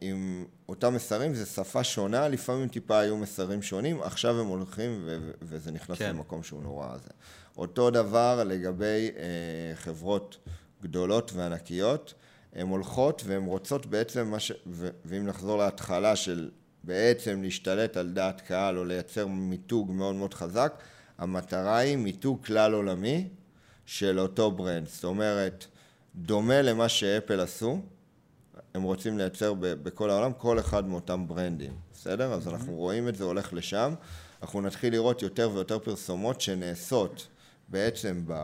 עם אותם מסרים, זו שפה שונה, לפעמים טיפה היו מסרים שונים, עכשיו הם הולכים ו- וזה נכנס כן. למקום שהוא נורא הזה. אותו דבר לגבי אה, חברות גדולות וענקיות. הן הולכות והן רוצות בעצם מה ש... ו... ואם נחזור להתחלה של בעצם להשתלט על דעת קהל או לייצר מיתוג מאוד מאוד חזק, המטרה היא מיתוג כלל עולמי של אותו ברנד. זאת אומרת, דומה למה שאפל עשו, הם רוצים לייצר ב... בכל העולם כל אחד מאותם ברנדים, בסדר? אז אנחנו רואים את זה הולך לשם. אנחנו נתחיל לראות יותר ויותר פרסומות שנעשות בעצם ב...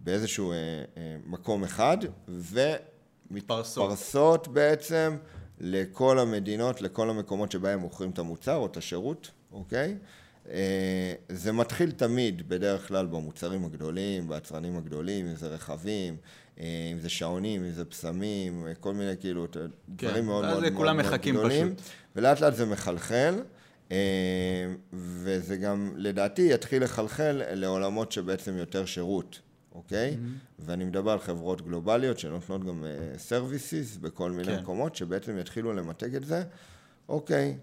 באיזשהו אה, אה, מקום אחד, ומתפרסות בעצם לכל המדינות, לכל המקומות שבהם מוכרים את המוצר או את השירות, אוקיי? אה, זה מתחיל תמיד, בדרך כלל, במוצרים הגדולים, ביצרנים הגדולים, אם זה רכבים, אה, אם זה שעונים, אם זה פסמים, כל מיני כאילו, כן, דברים מאוד מאוד, מאוד, מאוד גדולים. פשוט. ולאט לאט זה מחלחל. אה, וזה גם, לדעתי, יתחיל לחלחל לעולמות שבעצם יותר שירות. אוקיי? Mm-hmm. ואני מדבר על חברות גלובליות שנותנות גם services uh, בכל מיני כן. מקומות, שבעצם יתחילו למתג את זה. אוקיי,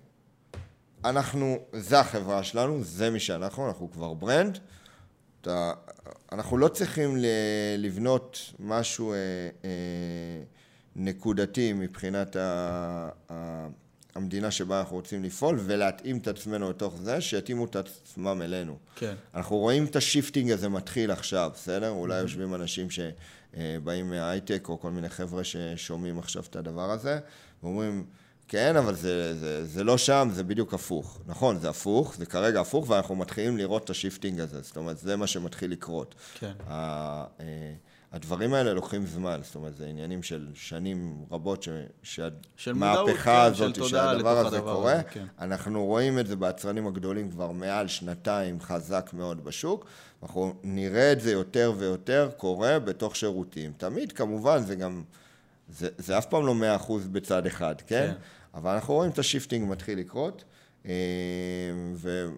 אנחנו, זה החברה שלנו, זה מי שאנחנו, אנחנו כבר brand. אתה, אנחנו לא צריכים לבנות משהו אה, אה, נקודתי מבחינת ה, ה, המדינה שבה אנחנו רוצים לפעול ולהתאים את עצמנו לתוך זה, שיתאימו את עצמם אלינו. כן. אנחנו רואים את ה shifting הזה מתחיל עכשיו, בסדר? אולי mm-hmm. יושבים אנשים שבאים מהייטק או כל מיני חבר'ה ששומעים עכשיו את הדבר הזה, ואומרים, כן, אבל זה, זה, זה לא שם, זה בדיוק הפוך. נכון, זה הפוך, זה כרגע הפוך, ואנחנו מתחילים לראות את ה shifting הזה. זאת אומרת, זה מה שמתחיל לקרות. כן. אה, הדברים האלה לוקחים זמן, זאת אומרת, זה עניינים של שנים רבות, ש, שהמהפכה כן, הזאת, שהדבר הזה קורה. הזה, כן. אנחנו רואים את זה ביצרנים הגדולים כבר מעל שנתיים חזק מאוד בשוק. אנחנו נראה את זה יותר ויותר קורה בתוך שירותים. תמיד, כמובן, זה גם, זה, זה אף פעם לא מאה אחוז בצד אחד, כן? כן? אבל אנחנו רואים את ה shifting מתחיל לקרות, אה, ו...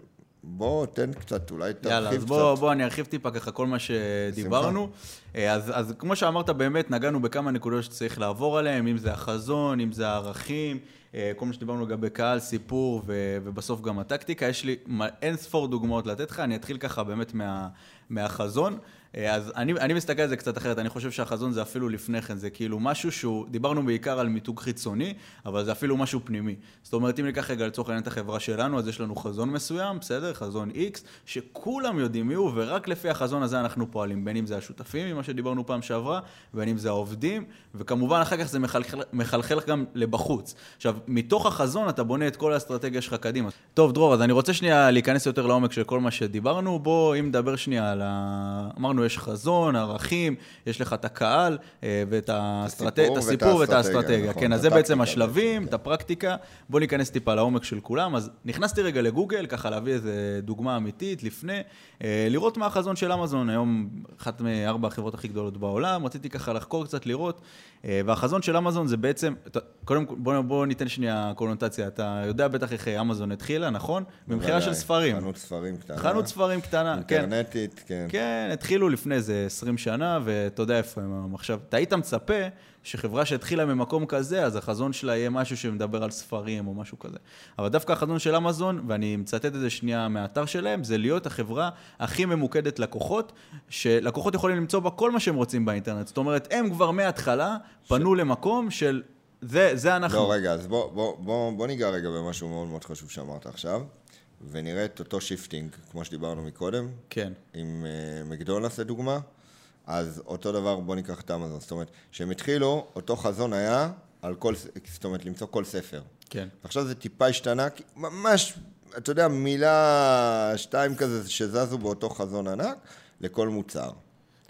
בוא, תן קצת, אולי תרחיב קצת. יאללה, אז בוא, בוא, אני ארחיב טיפה ככה כל מה שדיברנו. אה, אז, אז כמו שאמרת, באמת נגענו בכמה נקודות שצריך לעבור עליהן, אם זה החזון, אם זה הערכים, אה, כל מה שדיברנו לגבי קהל, סיפור, ו, ובסוף גם הטקטיקה. יש לי אין ספור דוגמאות לתת לך, אני אתחיל ככה באמת מה, מהחזון. אה, אז אני, אני מסתכל על זה קצת אחרת, אני חושב שהחזון זה אפילו לפני כן, זה כאילו משהו שהוא, דיברנו בעיקר על מיתוג חיצוני, אבל זה אפילו משהו פנימי. זאת אומרת, אם ניקח רגע לצורך העניין את החברה שלנו, אז יש לנו חזון מסוים, בסדר? חזון X, שכולם יודעים מי הוא, ורק לפי החזון הזה אנחנו פועלים, בין אם זה השותפים, ממה שדיברנו פעם שעברה, בין אם זה העובדים, וכמובן אחר כך זה מחלחל, מחלחל גם לבחוץ. עכשיו, מתוך החזון אתה בונה את כל האסטרטגיה שלך קדימה. טוב, דרור, אז אני רוצה שנייה להיכנס יותר לעומק של כל מה שדיברנו, בוא, אם נדבר שנייה על ה... אמרנו, יש חזון, ערכים, יש לך את הקהל אה, ואת. הסיפור, את הסיפור ואת האסטרטגיה. נכון, כן, אז זה בעצם השלבים. את הפרקטיקה. בואו ניכנס טיפה לעומק של כולם. אז נכנסתי רגע לגוגל, ככה להביא איזו דוגמה אמיתית לפני, אה, לראות מה החזון של אמזון, היום אחת מארבע החברות הכי גדולות בעולם, רציתי ככה לחקור קצת, לראות. אה, והחזון של אמזון זה בעצם, קודם כל בואו בוא ניתן שנייה קונוטציה, אתה יודע בטח איך אמזון התחילה, נכון? במכירה של ספרים. חנות ספרים קטנה. חנות ספרים קטנה, כן. אינטרנטית, כן. כן, התחילו לפני איזה 20 שנה, ואתה יודע איפה הם עכשיו. אתה היית מצפה שחברה שהתחילה ממקום כזה, אז החזון שלה יהיה משהו שמדבר על ספרים או משהו כזה. אבל דווקא החזון של אמזון, ואני מצטט את זה שנייה מהאתר שלהם, זה להיות החברה הכי ממוקדת לקוחות, שלקוחות יכולים למצוא בה כל מה שהם רוצים באינטרנט. זאת אומרת, הם כבר מההתחלה פנו ש... למקום של... זה, זה אנחנו. לא, רגע, אז בוא, בוא, בוא, בוא ניגע רגע במשהו מאוד מאוד חשוב שאמרת עכשיו, ונראה את אותו shifting, כמו שדיברנו מקודם. כן. עם uh, מקדונלדס לדוגמה. אז אותו דבר, בוא ניקח את אמזון. זאת אומרת, כשהם התחילו, אותו חזון היה על כל, זאת אומרת, למצוא כל ספר. כן. עכשיו זה טיפה השתנה, ממש, אתה יודע, מילה, שתיים כזה, שזזו באותו חזון ענק, לכל מוצר.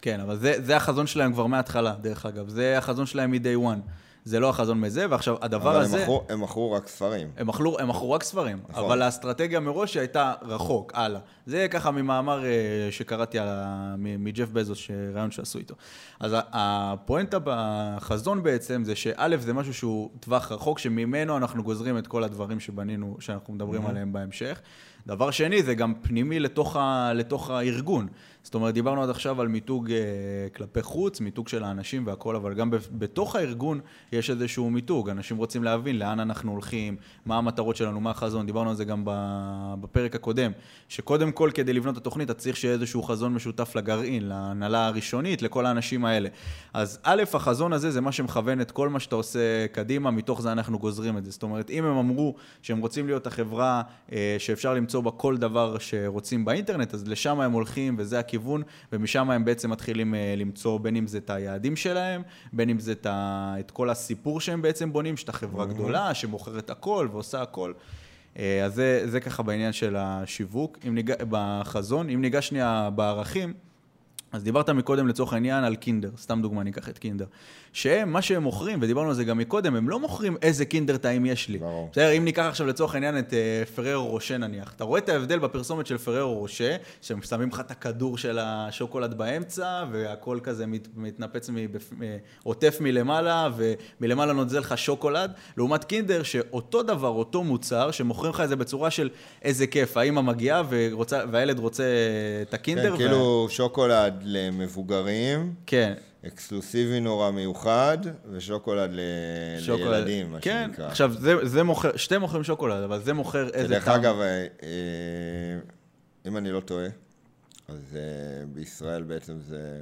כן, אבל זה, זה החזון שלהם כבר מההתחלה, דרך אגב. זה החזון שלהם מ-day one. זה לא החזון מזה, ועכשיו, הדבר אבל הזה... מכרו- הם מכרו רק ספרים. הם מכרו, הם מכרו רק ספרים, נכון. אבל האסטרטגיה מראש הייתה רחוק, הלאה. זה ככה ממאמר אה, שקראתי על ה- מג'ף בזוס, ש- רעיון שעשו איתו. אז הפואנטה בחזון בעצם זה שא' זה משהו שהוא טווח רחוק, שממנו אנחנו גוזרים את כל הדברים שבנינו, שאנחנו מדברים עליהם בהמשך. דבר שני, זה גם פנימי לתוך, ה, לתוך הארגון. זאת אומרת, דיברנו עד עכשיו על מיתוג אה, כלפי חוץ, מיתוג של האנשים והכל, אבל גם בתוך הארגון יש איזשהו מיתוג. אנשים רוצים להבין לאן אנחנו הולכים, מה המטרות שלנו, מה החזון. דיברנו על זה גם בפרק הקודם, שקודם כל, כדי לבנות את התוכנית, אתה צריך שיהיה איזשהו חזון משותף לגרעין, להנהלה הראשונית, לכל האנשים האלה. אז א', החזון הזה זה מה שמכוון את כל מה שאתה עושה קדימה, מתוך זה אנחנו גוזרים את זה. זאת אומרת, אם הם אמרו שהם רוצים להיות החברה אה, שאפשר למצוא בה כל דבר שרוצים באינטרנט, אז לשם הם הולכים וזה הכיוון, ומשם הם בעצם מתחילים אה, למצוא בין אם זה את היעדים שלהם, בין אם זה את, ה, את כל הסיפור שהם בעצם בונים, שאתה חברה גדולה שמוכרת הכל ועושה הכל. אה, אז זה, זה ככה בעניין של השיווק, אם ניג... בחזון. אם ניגש שנייה בערכים, אז דיברת מקודם לצורך העניין על קינדר, סתם דוגמה, ניקח את קינדר. שהם, מה שהם מוכרים, ודיברנו על זה גם מקודם, הם לא מוכרים איזה קינדר טעים יש לי. ברור. בסדר, אם ניקח עכשיו לצורך העניין את אה, פררו רושה נניח, אתה רואה את ההבדל בפרסומת של פררו רושה, שהם שמים לך את הכדור של השוקולד באמצע, והכל כזה מת, מתנפץ, מבפ... אה, עוטף מלמעלה, ומלמעלה נוזל לך שוקולד, לעומת קינדר, שאותו דבר, אותו מוצר, שמוכרים לך את זה בצורה של איזה כיף, האמא מגיעה ורוצה, והילד רוצה את הקינדר. כן, כאילו שוקולד למבוגרים, כן. אקסקלוסיבי נורא מיוחד, ושוקולד ל... שוקולד. לילדים, מה כן, שנקרא. עכשיו, זה, זה מוכר, שתי מוכרים שוקולד, אבל זה מוכר איזה דרך טעם. אגב, אה, אה, אם אני לא טועה, אז אה, בישראל בעצם זה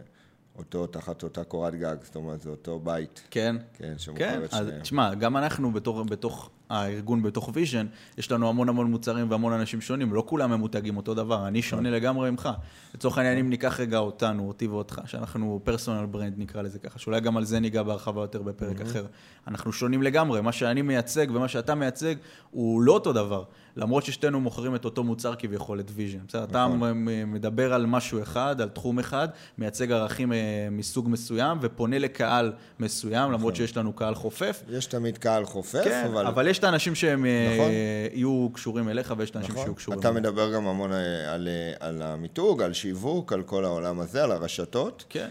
אותו, תחת אותה קורת גג, זאת אומרת, זה אותו בית, כן. כן, כן, שמוכר את אז שניהם. תשמע, גם אנחנו בתור, בתוך הארגון, בתוך Vision, יש לנו המון המון מוצרים והמון אנשים שונים, לא כולם ממותגים אותו דבר, אני שונה לגמרי ממך. לצורך העניין, אם ניקח רגע אותנו, אותי ואותך, שאנחנו personal brand נקרא לזה ככה, שאולי גם על זה ניגע בהרחבה יותר בפרק אחר. אנחנו שונים לגמרי, מה שאני מייצג ומה שאתה מייצג הוא לא אותו דבר, למרות ששתינו מוכרים את אותו מוצר כביכול, את Vision. בסדר, אתה נכון. מדבר על משהו אחד, על תחום אחד, מייצג ערכים אה, מסוג מסוים ופונה לקהל מסוים, למרות שיש לנו קהל חופף. יש תמיד קהל חופף, כן, אבל... אבל יש את האנשים שהם אה, נכון. יהיו קשורים אליך ויש את האנשים נכון. שיהיו קשורים. אתה מדבר גם המון אה, על, אה, על המיתוג, על שיווק, על כל העולם הזה, על הרשתות. כן.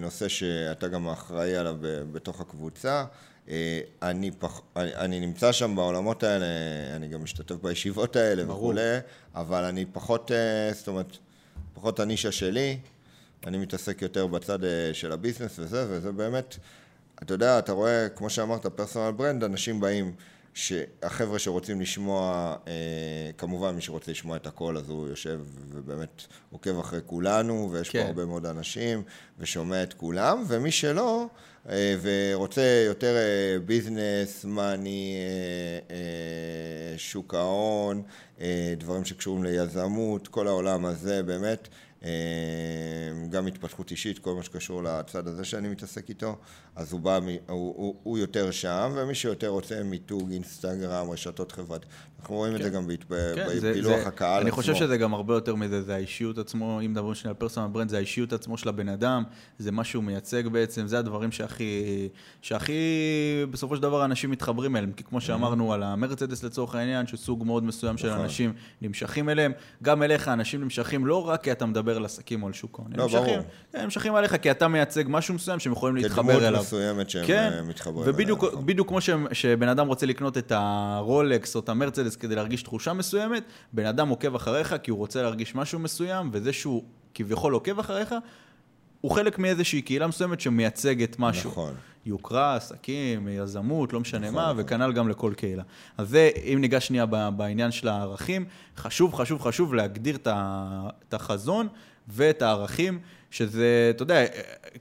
נושא שאתה גם אחראי עליו בתוך הקבוצה. אני, פח, אני, אני נמצא שם בעולמות האלה, אני גם משתתף בישיבות האלה. וכולי, אבל אני פחות, זאת אומרת, פחות הנישה שלי, אני מתעסק יותר בצד של ה business וזה, וזה באמת, אתה יודע, אתה רואה, כמו שאמרת, personal brand, אנשים באים, שהחבר'ה שרוצים לשמוע, אה, כמובן מי שרוצה לשמוע את הכל, אז הוא יושב ובאמת עוקב אחרי כולנו, ויש כן. פה הרבה מאוד אנשים, ושומע את כולם, ומי שלא, אה, ורוצה יותר אה, ביזנס, מאני, אה, אה, שוק ההון, אה, דברים שקשורים ליזמות, כל העולם הזה באמת, אה, גם התפתחות אישית, כל מה שקשור לצד הזה שאני מתעסק איתו, אז הוא בא, הוא, הוא, הוא יותר שם, ומי שיותר רוצה מיתוג, אינסטגרם, רשתות חברתיות, אנחנו רואים את זה גם בהת- כן, בפילוח זה- הקהל אני עצמו. חושב שזה גם הרבה יותר מזה, זה האישיות עצמו, אם מדברים שנייה על personal brand, זה האישיות עצמו של הבן אדם, זה מה שהוא מייצג בעצם, זה הדברים שהכי, שהכי בסופו של דבר אנשים מתחברים אליהם, כי כמו שאמרנו על המרצדס לצורך העניין, שסוג מאוד מסוים של נכון. אנשים נמשכים אליהם, גם אליך אנשים נמשכים לא רק כי אתה מדבר על עסקים או על שוק ההון, לא. הם נמשכים אליך כי אתה מייצג משהו מסוים שהם יכולים להתחבר אליו. מסוימת שהם כן, אה, מתחברים ובדיוק אליה, נכון. בדיוק כמו ש- שבן אדם רוצה לקנות את הרולקס או את המרצדס כדי להרגיש תחושה מסוימת, בן אדם עוקב אחריך כי הוא רוצה להרגיש משהו מסוים, וזה שהוא כביכול עוקב אחריך, הוא חלק מאיזושהי קהילה מסוימת שמייצגת משהו. נכון. יוקרה, עסקים, יזמות, לא משנה נכון, מה, נכון. וכנ"ל גם לכל קהילה. אז זה, אם ניגש שנייה בעניין של הערכים, חשוב, חשוב, חשוב להגדיר את החזון ואת הערכים, שזה, אתה יודע,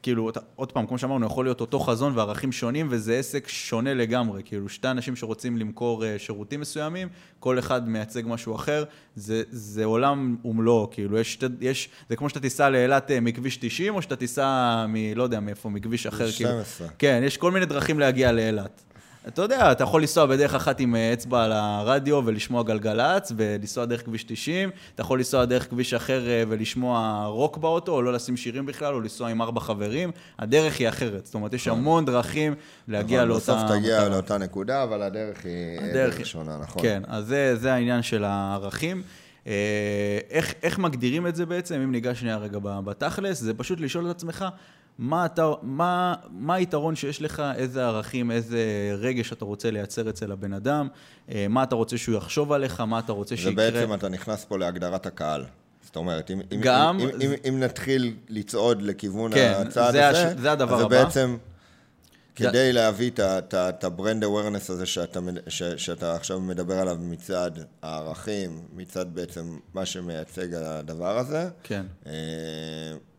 כאילו, אתה, עוד פעם, כמו שאמרנו, יכול להיות אותו חזון וערכים שונים, וזה עסק שונה לגמרי. כאילו, שתי אנשים שרוצים למכור אה, שירותים מסוימים, כל אחד מייצג משהו אחר, זה, זה עולם ומלואו, כאילו, יש, יש, זה כמו שאתה תיסע לאילת אה, מכביש 90, או שאתה תיסע מ... לא יודע מאיפה, מכביש אחר, כאילו. 12. כן, יש כל מיני דרכים להגיע לאילת. אתה יודע, אתה יכול לנסוע בדרך אחת עם אה, אצבע על הרדיו ולשמוע גלגלצ, ולנסוע דרך כביש 90, אתה יכול לנסוע דרך כביש אחר אה, ולשמוע רוק באוטו, או לא לשים שירים בכלל, או לנסוע עם ארבע חברים, הדרך היא אחרת. זאת אומרת, יש נכון. המון דרכים להגיע לאותה... בסוף תגיע. לאותה נקודה, אבל הדרך היא הדרך- דרך שונה, נכון. כן, אז זה, זה העניין של הערכים. אה, איך, איך מגדירים את זה בעצם, אם ניגש שנייה רגע בתכלס, זה פשוט לשאול את עצמך, מה, אתה, מה, מה היתרון שיש לך, איזה ערכים, איזה רגש אתה רוצה לייצר אצל הבן אדם, אה, מה אתה רוצה שהוא יחשוב עליך, מה אתה רוצה שיקרה. ובעצם אתה נכנס פה להגדרת הקהל. זאת אומרת, אם, אם, גם- אם, אם, אם נתחיל לצעוד לכיוון כן, הצעד זה הזה, הש- זה הדבר אז זה הבא. בעצם, כדי להביא את ה- את ה- את ה-brand awareness הזה שאתה, ש, שאתה עכשיו מדבר עליו מצד הערכים, מצד בעצם מה שמייצג הדבר הזה, כן.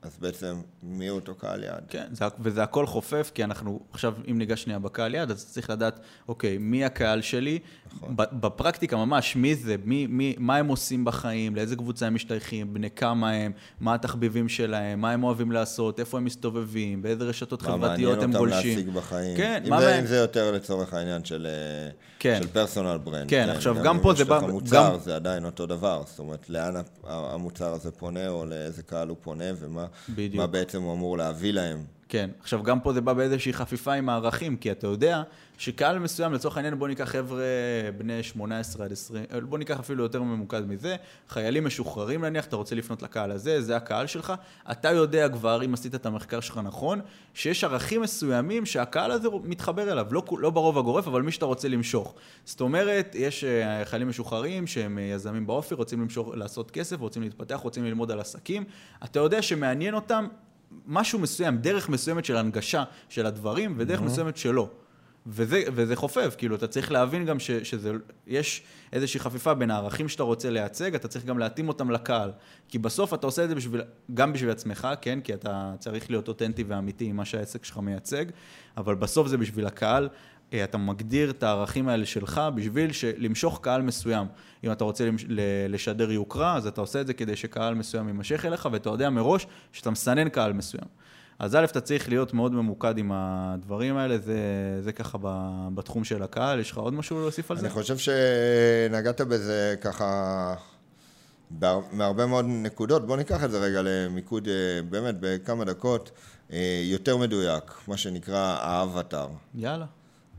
אז בעצם מי הוא אותו קהל יעד? כן, זה, וזה הכל חופף, כי אנחנו עכשיו, אם ניגש שנייה בקהל יד, אז צריך לדעת, אוקיי, מי הקהל שלי? נכון. בפרקטיקה ממש, מי זה? מי, מי, מה הם עושים בחיים? לאיזה קבוצה הם משתייכים? בני כמה הם? מה התחביבים שלהם? מה הם אוהבים לעשות? איפה הם מסתובבים? באיזה רשתות מה חברתיות מעניין הם אותם גולשים? להשיג בחיים? כן, אם מה זה, מעניין- אם זה יותר לצורך העניין של, אה, כן. של פרסונל ברנד. כן, עכשיו, גם פה אם זה יש בא- לך מוצר, גם- זה עדיין אותו דבר. זאת אומרת, לאן המוצר הזה פונה, או לאיזה קהל הוא פונה, ומה בדיוק. מה בעצם הוא אמור להביא להם. כן. עכשיו, גם פה זה בא באיזושהי חפיפה עם הערכים, כי אתה יודע שקהל מסוים, לצורך העניין, בוא ניקח חבר'ה בני 18 עד 20, אה, בוא ניקח אפילו יותר ממוקד מזה, חיילים משוחררים נניח, אתה רוצה לפנות לקהל הזה, זה הקהל שלך, אתה יודע כבר, אם עשית את המחקר שלך נכון, שיש ערכים מסוימים שהקהל הזה מתחבר אליו, לא, לא ברוב הגורף, אבל מי שאתה רוצה למשוך. זאת אומרת, יש אה, חיילים משוחררים שהם אה, יזמים באופי, רוצים למשוך, לעשות כסף, רוצים להתפתח, רוצים ללמוד על עסקים, אתה יודע שמעניין אותם משהו מסוים, דרך מסוימת של הנגשה של הדברים, ודרך Mm-hmm. מסוימת שלא. וזה, וזה חופף, כאילו, אתה צריך להבין גם ש, שזה, יש איזושהי חפיפה בין הערכים שאתה רוצה לייצג, אתה צריך גם להתאים אותם לקהל. כי בסוף אתה עושה את זה בשביל, גם בשביל עצמך, כן? כי אתה צריך להיות אותנטי ואמיתי עם מה שהעסק שלך מייצג, אבל בסוף זה בשביל הקהל. אה, אתה מגדיר את הערכים האלה שלך בשביל למשוך קהל מסוים. אם אתה רוצה לשדר יוקרה, אז אתה עושה את זה כדי שקהל מסוים יימשך אליך, ואתה יודע מראש שאתה מסנן קהל מסוים. אז א', אתה צריך להיות מאוד ממוקד עם הדברים האלה, זה, זה ככה ב- בתחום של הקהל. יש לך עוד משהו להוסיף על זה? אני חושב שנגעת בזה ככה בהר- מהרבה מאוד נקודות. בוא ניקח את זה רגע למיקוד, אה, באמת, בכמה דקות, אה, יותר מדויק, מה שנקרא האבטר. יאללה.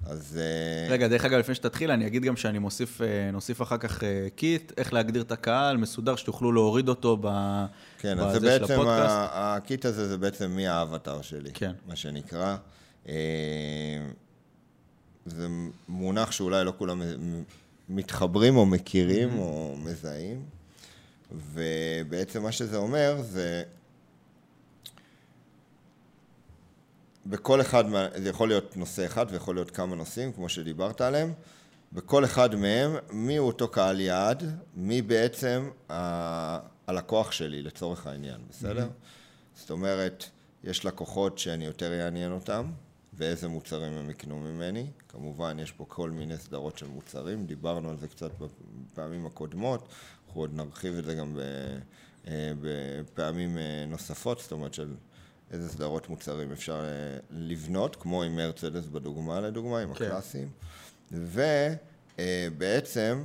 אז... אה, רגע, דרך אגב, לפני שתתחיל, אני אגיד גם שאני מוסיף, אה, נוסיף אחר כך אה, kit, איך להגדיר את הקהל, מסודר, שתוכלו להוריד אותו ב... כן, אז זה בעצם, ה kit הזה זה בעצם מי האבטר שלי, כן. מה שנקרא. זה מונח שאולי לא כולם מתחברים או מכירים Mm-hmm. או מזהים, ובעצם מה שזה אומר זה... בכל אחד, מה- זה יכול להיות נושא אחד ויכול להיות כמה נושאים, כמו שדיברת עליהם. בכל אחד מהם, מי הוא אותו קהל יעד, מי בעצם ה- הלקוח שלי לצורך העניין, בסדר? זאת אומרת, יש לקוחות שאני יותר אעניין אותם, ואיזה מוצרים הם יקנו ממני. כמובן, יש פה כל מיני סדרות של מוצרים, דיברנו על זה קצת בפעמים הקודמות, אנחנו עוד נרחיב את זה גם אה, בפעמים אה, נוספות, זאת אומרת של איזה סדרות מוצרים אפשר אה, לבנות, כמו עם מרצדס בדוגמה, לדוגמה, עם כן. הקלאסים. ובעצם,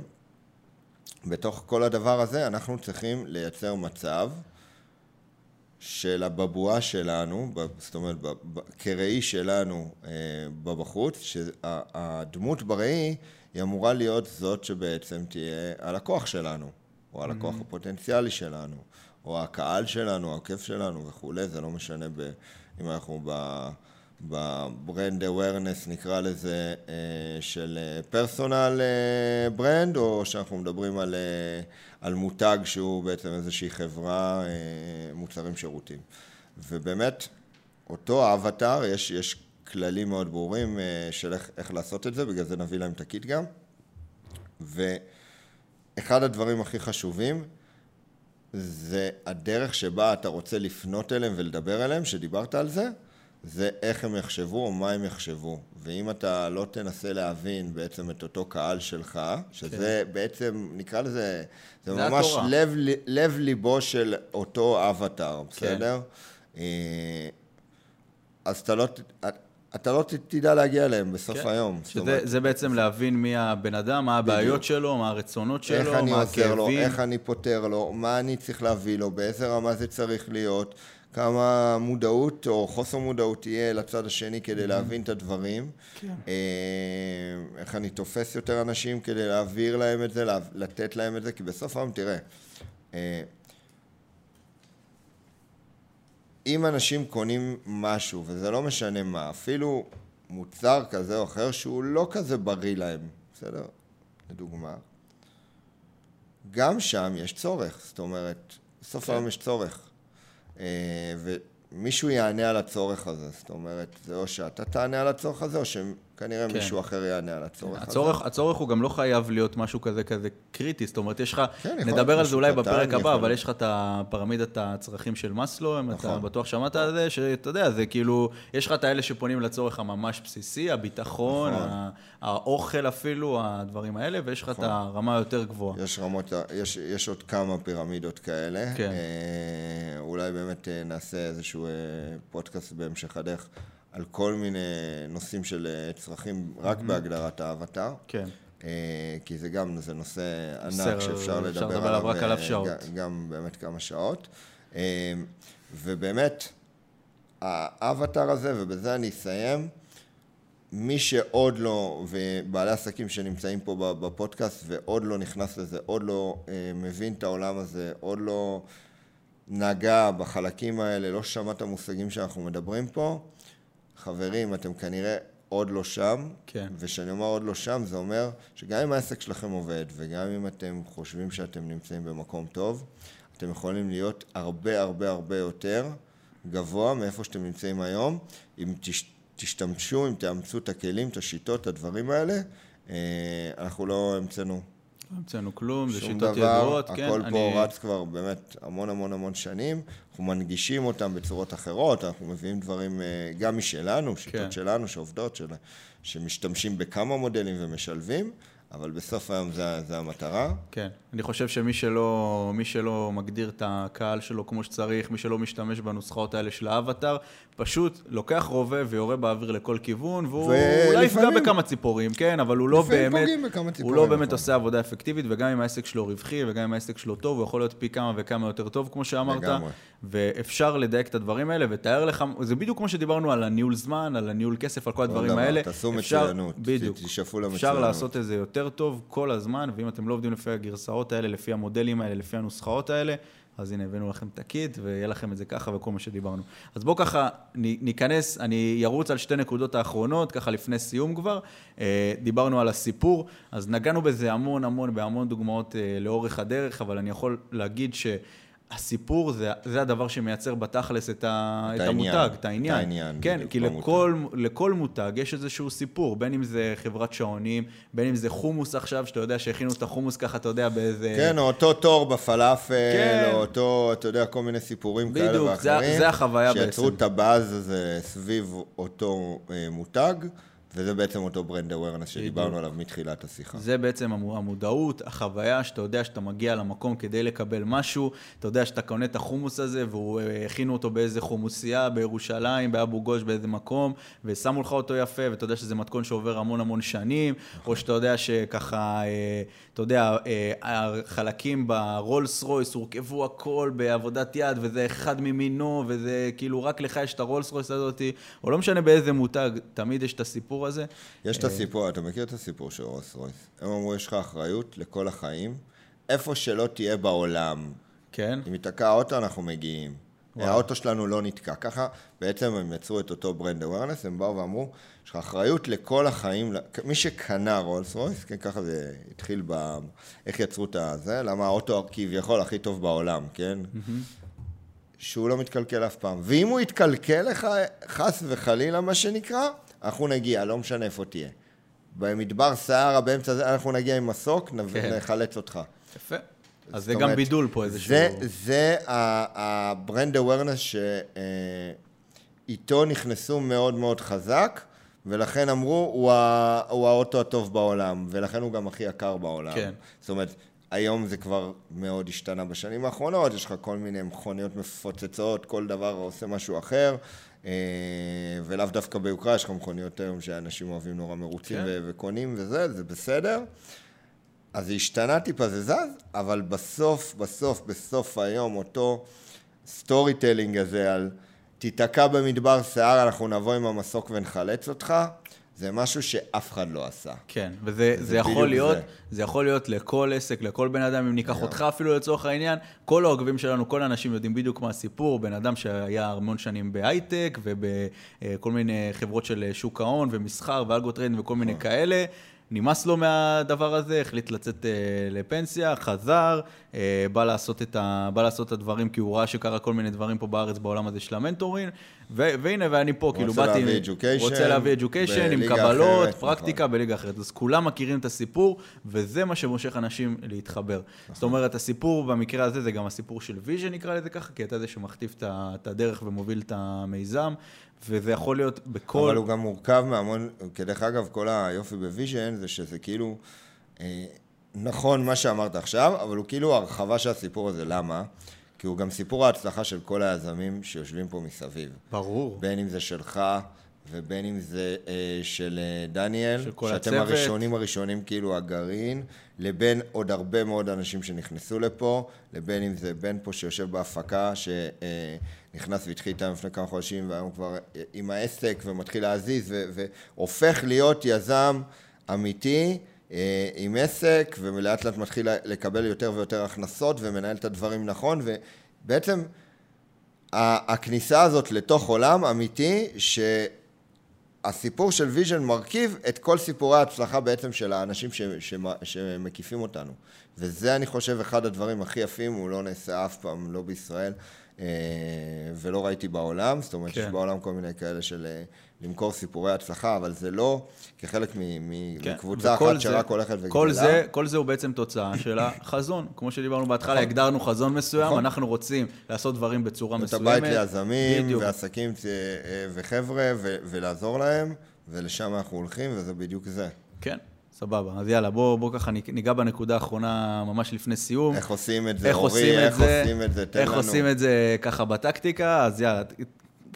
בתוך כל הדבר הזה, אנחנו צריכים לייצר מצב של הבבואה שלנו, זאת אומרת, כראי שלנו אה, בבחוץ, שהדמות בראי היא אמורה להיות זאת שבעצם תהיה הלקוח שלנו, או הלקוח הפוטנציאלי שלנו, או הקהל שלנו, העוקף שלנו וכולי, זה לא משנה ב, אם אנחנו ב... בברנד awareness נקרא לזה אה, של פרסונל ברנד, או שאנחנו מדברים על, אה, על מותג שהוא בעצם איזושהי חברה, אה, מוצרים שירותים. ובאמת, אותו אבטאר, יש, יש כללים מאוד ברורים אה, של איך, איך לעשות את זה, בגלל זה נביא להם את הקיט גם. ואחד הדברים הכי חשובים זה הדרך שבה אתה רוצה לפנות אליהם ולדבר אליהם, שדיברת על זה, זה איך הם יחשבו או מה הם יחשבו. ואם אתה לא תנסה להבין בעצם את אותו קהל שלך, שזה כן. בעצם, נקרא לזה, זה, זה ממש התורה. לב, לב ליבו של אותו אבטאר, בסדר? כן. אז אתה לא, ת- אתה לא תדע להגיע אליהם בסוף כן. היום. שזה אומרת, זה בעצם להבין מי הבן אדם, מה הבעיות שלו, מה הרצונות איך שלו, אני מה עוזר לו, הכאבים. איך אני פותר לו, מה אני צריך להביא לו, באיזה רמה זה צריך להיות, כמה מודעות או חוסר מודעות תהיה לצד השני כדי להבין את הדברים, כן. אה, איך אני תופס יותר אנשים כדי להעביר להם את זה, לתת להם את זה, כי בסוף היום, תראה, אה, אם אנשים קונים משהו, וזה לא משנה מה, אפילו מוצר כזה או אחר שהוא לא כזה בריא להם, בסדר? לדוגמה. גם שם יש צורך, זאת אומרת, בסוף כן. היום יש צורך. אה, ומישהו יענה על הצורך הזה, זאת אומרת, זה או שאתה תענה על הצורך הזה, או שכנראה כן. מישהו אחר יענה על הצורך הזה. הצורך, הצורך הוא גם לא חייב להיות משהו כזה כזה קריטי, זאת אומרת, יש לך, כן, נדבר על זה אולי קטן, בפרק הבא, אבל. יש לך את הפרמידת הצרכים של מאסלו, אם אתה נכון. בטוח שמעת על זה, שאתה יודע, זה כאילו, יש לך את האלה שפונים לצורך הממש בסיסי, הביטחון, נכון. האוכל אפילו, הדברים האלה, ויש לך את נכון. הרמה היותר גבוהה. יש רמות, יש, יש עוד כמה פירמידות כאלה. כן. אה, אולי באמת אה, נעשה איזשהו אה, פודקאסט בהמשך הדרך על כל מיני נושאים של אה, צרכים רק בהגדרת האבטר. כן. אה, כי זה גם, זה נושא ענק בסדר, שאפשר אפשר לדבר עליו, רק עליו אה, שעות. ג- גם באמת כמה שעות. ובאמת, האבטר הזה, ובזה אני אסיים, מי שעוד לא, ובעלי עסקים שנמצאים פה בפודקאסט ועוד לא נכנס לזה, עוד לא מבין את העולם הזה, עוד לא נגע בחלקים האלה, לא שמע את המושגים שאנחנו מדברים פה, חברים, אתם כנראה עוד לא שם, כן. וכשאני אומר עוד לא שם, זה אומר שגם אם העסק שלכם עובד, וגם אם אתם חושבים שאתם נמצאים במקום טוב, אתם יכולים להיות הרבה הרבה הרבה יותר גבוה מאיפה שאתם נמצאים היום, אם תש, תשתמשו, אם תאמצו את הכלים, את השיטות, את הדברים האלה, אה, אנחנו לא המצאנו לא המצאנו כלום, זה שום שיטות דבר, ידועות, כן. הכל פה אני- רץ כבר באמת המון המון המון שנים, אנחנו מנגישים אותם בצורות אחרות, אנחנו מביאים דברים אה, גם משלנו, שיטות כן. שלנו שעובדות, של, שמשתמשים בכמה מודלים ומשלבים, אבל בסוף היום זה, זה המטרה. כן, אני חושב שמי שלא, שלא מגדיר את הקהל שלו כמו שצריך, מי שלא משתמש בנוסחאות האלה של האבטר, פשוט לוקח רובה ויורה באוויר לכל כיוון, והוא אולי יפגע בכמה ציפורים, כן, אבל הוא לא באמת, בכמה הוא ציפורים, לא באמת נכון. עושה עבודה אפקטיבית, וגם אם העסק שלו רווחי, וגם אם העסק שלו טוב, הוא יכול להיות פי כמה וכמה יותר טוב, כמו שאמרת, לגמרי. ואפשר לדייק את הדברים האלה, ותאר לך, זה בדיוק כמו שדיברנו על הניהול זמן, על הניהול כסף, על כל הדברים דבר, האלה. תעשו אפשר- מצוינות, בדיוק. תשאפו אפשר למצוינות. לעשות את זה יותר טוב כל הזמן, ואם אתם לא עובדים לפי הגרסאות האלה, לפי המודלים האלה, לפי הנוסחאות האלה, אז הנה, הבאנו לכם את הקיט, ויהיה לכם את זה ככה וכל מה שדיברנו. אז בואו ככה ניכנס, אני ארוץ על שתי נקודות האחרונות, ככה לפני סיום כבר. אה, דיברנו על הסיפור, אז נגענו בזה המון המון, בהמון דוגמאות אה, לאורך הדרך, אבל אני יכול להגיד ש... הסיפור זה, זה הדבר שמייצר בתכלס את, ה, את את העניין, המותג, את העניין. את העניין, כן, בדיוק, כי. לכל, לכל מותג יש איזשהו סיפור, בין אם זה חברת שעונים, בין אם זה חומוס עכשיו, שאתה יודע שהכינו את החומוס ככה, אתה יודע, באיזה... כן, או אותו תור בפלאפל, כן. או אותו, אתה יודע, כל מיני סיפורים כאלה בדיוק, ואחרים. זה- זה החוויה שיצרו בעצם. את הבאז הזה סביב אותו אה, מותג, וזה בעצם אותו brand awareness שדיברנו עליו מתחילת השיחה. זה בעצם המו- המודעות, החוויה, שאתה יודע שאתה מגיע למקום כדי לקבל משהו, אתה יודע שאתה קונה את החומוס הזה, והוא אה, אותו באיזה חומוסייה בירושלים, באבו גוש, באיזה מקום, ושמו לך אותו יפה, ואתה יודע שזה מתכון שעובר המון המון שנים, או שאתה יודע שככה, אה, אתה יודע, אה, החלקים ברולס רויס הורכבו הכל בעבודת יד, וזה אחד במינו, וזה כאילו רק לך יש את הרולס רויס הזאתי, או לא משנה באיזה מותג, תמיד יש את הסיפור הזה. יש את הסיפור, אתה מכיר את הסיפור של רולס רויס? הם אמרו, יש לך אחריות לכל החיים, איפה שלא תהיה בעולם. כן? אם ייתקע האוטו, אנחנו מגיעים. וואו. האוטו שלנו לא נתקע. ככה בעצם הם יצרו את אותו brand awareness, הם באו ואמרו, יש לך אחריות לכל החיים, מי שקנה רולס רויס, כן, ככה זה התחיל ב... איך יצרו את הזה, למה האוטו כביכול הכי טוב בעולם, כן? שהוא לא מתקלקל אף פעם. ואם הוא יתקלקל לך, חס וחלילה, מה שנקרא, אנחנו נגיע, לא משנה איפה תהיה. במדבר סהרה, באמצע זה, אנחנו נגיע עם מסוק, כן. נחלץ אותך. יפה. אז זה גם אומרת, בידול פה איזשהו... זה, זה ה brand awareness שאיתו נכנסו מאוד מאוד חזק, ולכן אמרו, הוא, ה, הוא האוטו הטוב בעולם, ולכן הוא גם הכי יקר בעולם. כן. זאת אומרת, היום זה כבר מאוד השתנה בשנים האחרונות, יש לך כל מיני מכוניות מפוצצות, כל דבר עושה משהו אחר. אה, ולאו דווקא ביוקרה, יש לך מכוניות היום שאנשים אוהבים נורא מרוצים כן. וקונים וזה, זה בסדר. אז זה השתנה טיפה, זה זז, אבל בסוף, בסוף, בסוף היום, אותו storytelling הזה על תיתקע במדבר סהרה, אנחנו נבוא עם המסוק ונחלץ אותך, זה משהו שאף אחד לא עשה. כן, וזה זה יכול להיות, זה. זה יכול להיות לכל עסק, לכל בן אדם, אם ניקח אותך אפילו לצורך העניין, כל העוקבים שלנו, כל האנשים יודעים בדיוק מה הסיפור, בן אדם שהיה המון שנים בהייטק ובכל מיני חברות של שוק ההון ומסחר ו algo trade וכל מיני נכון. כאלה. נמאס לו מהדבר הזה, החליט לצאת אה, לפנסיה, חזר, אה, בא, לעשות את ה, בא לעשות את הדברים, כי הוא ראה שקרה כל מיני דברים פה בארץ, בעולם הזה של ה mentoring, ו- והנה, ואני פה, כאילו, באתי... להביא education, רוצה להביא education עם קבלות, אחרת, פרקטיקה בליגה אחרת. אז כולם מכירים את הסיפור, וזה מה שמושך אנשים להתחבר. זאת אומרת, הסיפור במקרה הזה זה גם הסיפור של ויז'ן, נקרא לזה ככה, כי אתה זה שמכתיב את הדרך ומוביל את המיזם, וזה יכול להיות בכל... אבל הוא גם מורכב מהמון, כי דרך אגב, כל היופי בוויז'ן זה שזה כאילו, אה, נכון מה שאמרת עכשיו, אבל הוא כאילו הרחבה של הסיפור הזה, למה? כי הוא גם סיפור ההצלחה של כל היזמים שיושבים פה מסביב. ברור. בין אם זה שלך ובין אם זה אה, של אה, דניאל, של שאתם הצוות. הראשונים הראשונים, כאילו הגרעין, לבין עוד הרבה מאוד אנשים שנכנסו לפה, לבין אם זה בן פה שיושב בהפקה, שנכנס והתחיל איתם לפני כמה חודשים, והיום כבר אה, עם העסק ומתחיל להזיז, ו- והופך להיות יזם אמיתי. אה, עם עסק, ולאט לאט מתחיל לקבל יותר ויותר הכנסות ומנהל את הדברים נכון, ובעצם הכניסה הזאת לתוך עולם אמיתי, שהסיפור של ויז'ן מרכיב את כל סיפורי ההצלחה בעצם של האנשים ש- שמ- שמקיפים אותנו. וזה, אני חושב, אחד הדברים הכי יפים, הוא לא נעשה אף פעם, לא בישראל, ולא ראיתי בעולם. זאת אומרת, כן. יש בעולם כל מיני כאלה של אה, למכור סיפורי הצלחה, אבל זה לא כחלק כן, מקבוצה וכל אחת שרק הולכת וגדלה. כל זה, כל זה הוא בעצם תוצאה של החזון. כמו שדיברנו בהתחלה, נכון. הגדרנו חזון מסוים, נכון. אנחנו רוצים לעשות דברים בצורה את מסוימת. הבית ליזמים, בדיוק. ועסקים אה, וחבר'ה, ולעזור להם, ולשם אנחנו הולכים, וזה בדיוק זה. כן, סבבה. אז יאללה, בוא, בוא ככה ניגע בנקודה האחרונה ממש לפני סיום. איך עושים את זה, איך אורי, עושים איך זה, עושים את זה, תן איך לנו. עושים את זה ככה בטקטיקה, אז יאללה,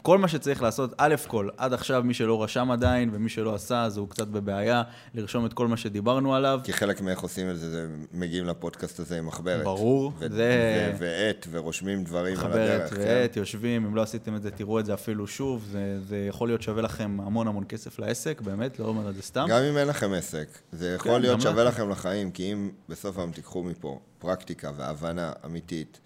כל מה שצריך לעשות, א' כל, עד עכשיו מי שלא רשם עדיין ומי שלא עשה, אז הוא קצת בבעיה לרשום את כל מה שדיברנו עליו. כי חלק מאיך עושים את זה, זה מגיעים לפודקאסט הזה עם מחברת. ברור, ו- זה- ו- ועט, ורושמים דברים על מחברת הדרך. כן? ועט, יושבים, אם לא עשיתם את זה, תראו את זה אפילו שוב, זה, זה יכול להיות שווה לכם המון המון כסף לעסק, באמת, לא אומר את זה סתם. גם אם אין לכם עסק, זה יכול כן, להיות שווה לכם. לכם לחיים, כי אם בסוף היום תיקחו מפה פרקטיקה והבנה אמיתית,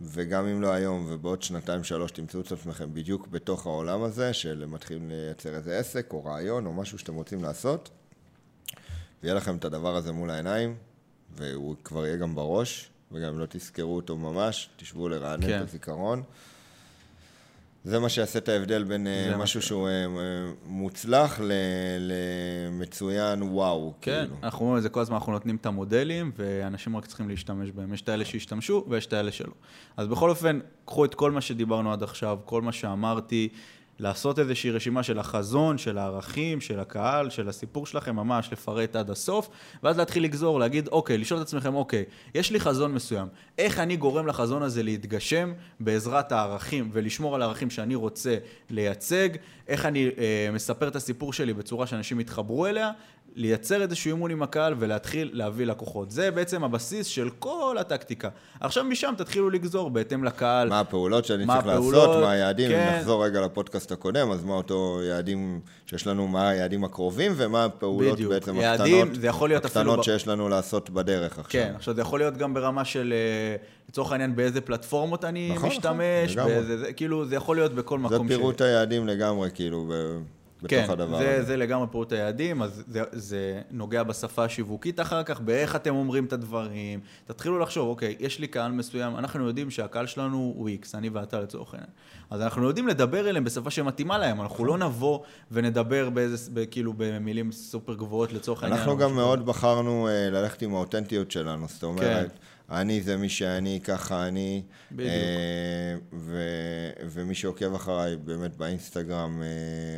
וגם אם לא היום ובעוד שנתיים שלוש תמצאו את עצמכם בדיוק בתוך העולם הזה, של מתחילים לייצר איזה עסק או רעיון או משהו שאתם רוצים לעשות, ויהיה לכם את הדבר הזה מול העיניים, והוא כבר יהיה גם בראש, וגם אם לא תזכרו אותו ממש, תשבו לרענן כן. את הזיכרון. זה מה שיעשה את ההבדל בין אה, משהו שהוא אה, אה, מוצלח למצוין וואו, כן, כאילו. אנחנו אומרים את זה כל הזמן, אנחנו נותנים את המודלים, ואנשים רק צריכים להשתמש בהם. יש את האלה שהשתמשו, ויש את האלה שלא. אז בכל אופן, קחו את כל מה שדיברנו עד עכשיו, כל מה שאמרתי, לעשות איזושהי רשימה של החזון, של הערכים, של הקהל, של הסיפור שלכם, ממש לפרט עד הסוף, ואז להתחיל לגזור, להגיד, אוקיי, לשאול את עצמכם, אוקיי, יש לי חזון מסוים, איך אני גורם לחזון הזה להתגשם בעזרת הערכים, ולשמור על הערכים שאני רוצה לייצג, איך אני אה, מספר את הסיפור שלי בצורה שאנשים יתחברו אליה, לייצר איזשהו אימון עם הקהל ולהתחיל להביא לקוחות. זה בעצם הבסיס של כל הטקטיקה. עכשיו משם תתחילו לגזור בהתאם לקהל. מה הפעולות שאני מה צריך הפעולות, לעשות, מה היעדים, כן. אם נחזור רגע לפודקאסט הקודם, אז מה אותו יעדים שיש לנו, מה היעדים הקרובים, ומה הפעולות בדיוק. בעצם יעדים, הקטנות, זה יכול להיות אפילו הקטנות ב- שיש לנו לעשות בדרך עכשיו. כן, עכשיו זה יכול להיות גם ברמה של, אה, לצורך העניין, באיזה פלטפורמות אני נכון, משתמש, נכון. באיזה, זה, כאילו, זה יכול להיות בכל זה מקום. פירוט היעדים לגמרי, כאילו, ב- בתוך כן, הדבר זה, הזה. זה לגמרי פירוט היעדים, אז זה, זה נוגע בשפה השיווקית אחר כך, באיך אתם אומרים את הדברים. תתחילו לחשוב, אוקיי, יש לי קהל מסוים, אנחנו יודעים שהקהל שלנו הוא איקס, אני ואתה לצורך העניין. אז אנחנו יודעים לדבר אליהם בשפה שמתאימה להם, אנחנו לא נבוא ונדבר באיזה, ב- כאילו במילים סופר גבוהות לצורך העניין. אנחנו גם מאוד בחרנו אה, ללכת עם האותנטיות שלנו, זאת אומרת, כן. אני זה מי שאני, ככה אני, בדיוק. אה, ו- ומי שעוקב אחריי באמת באינסטגרם אה,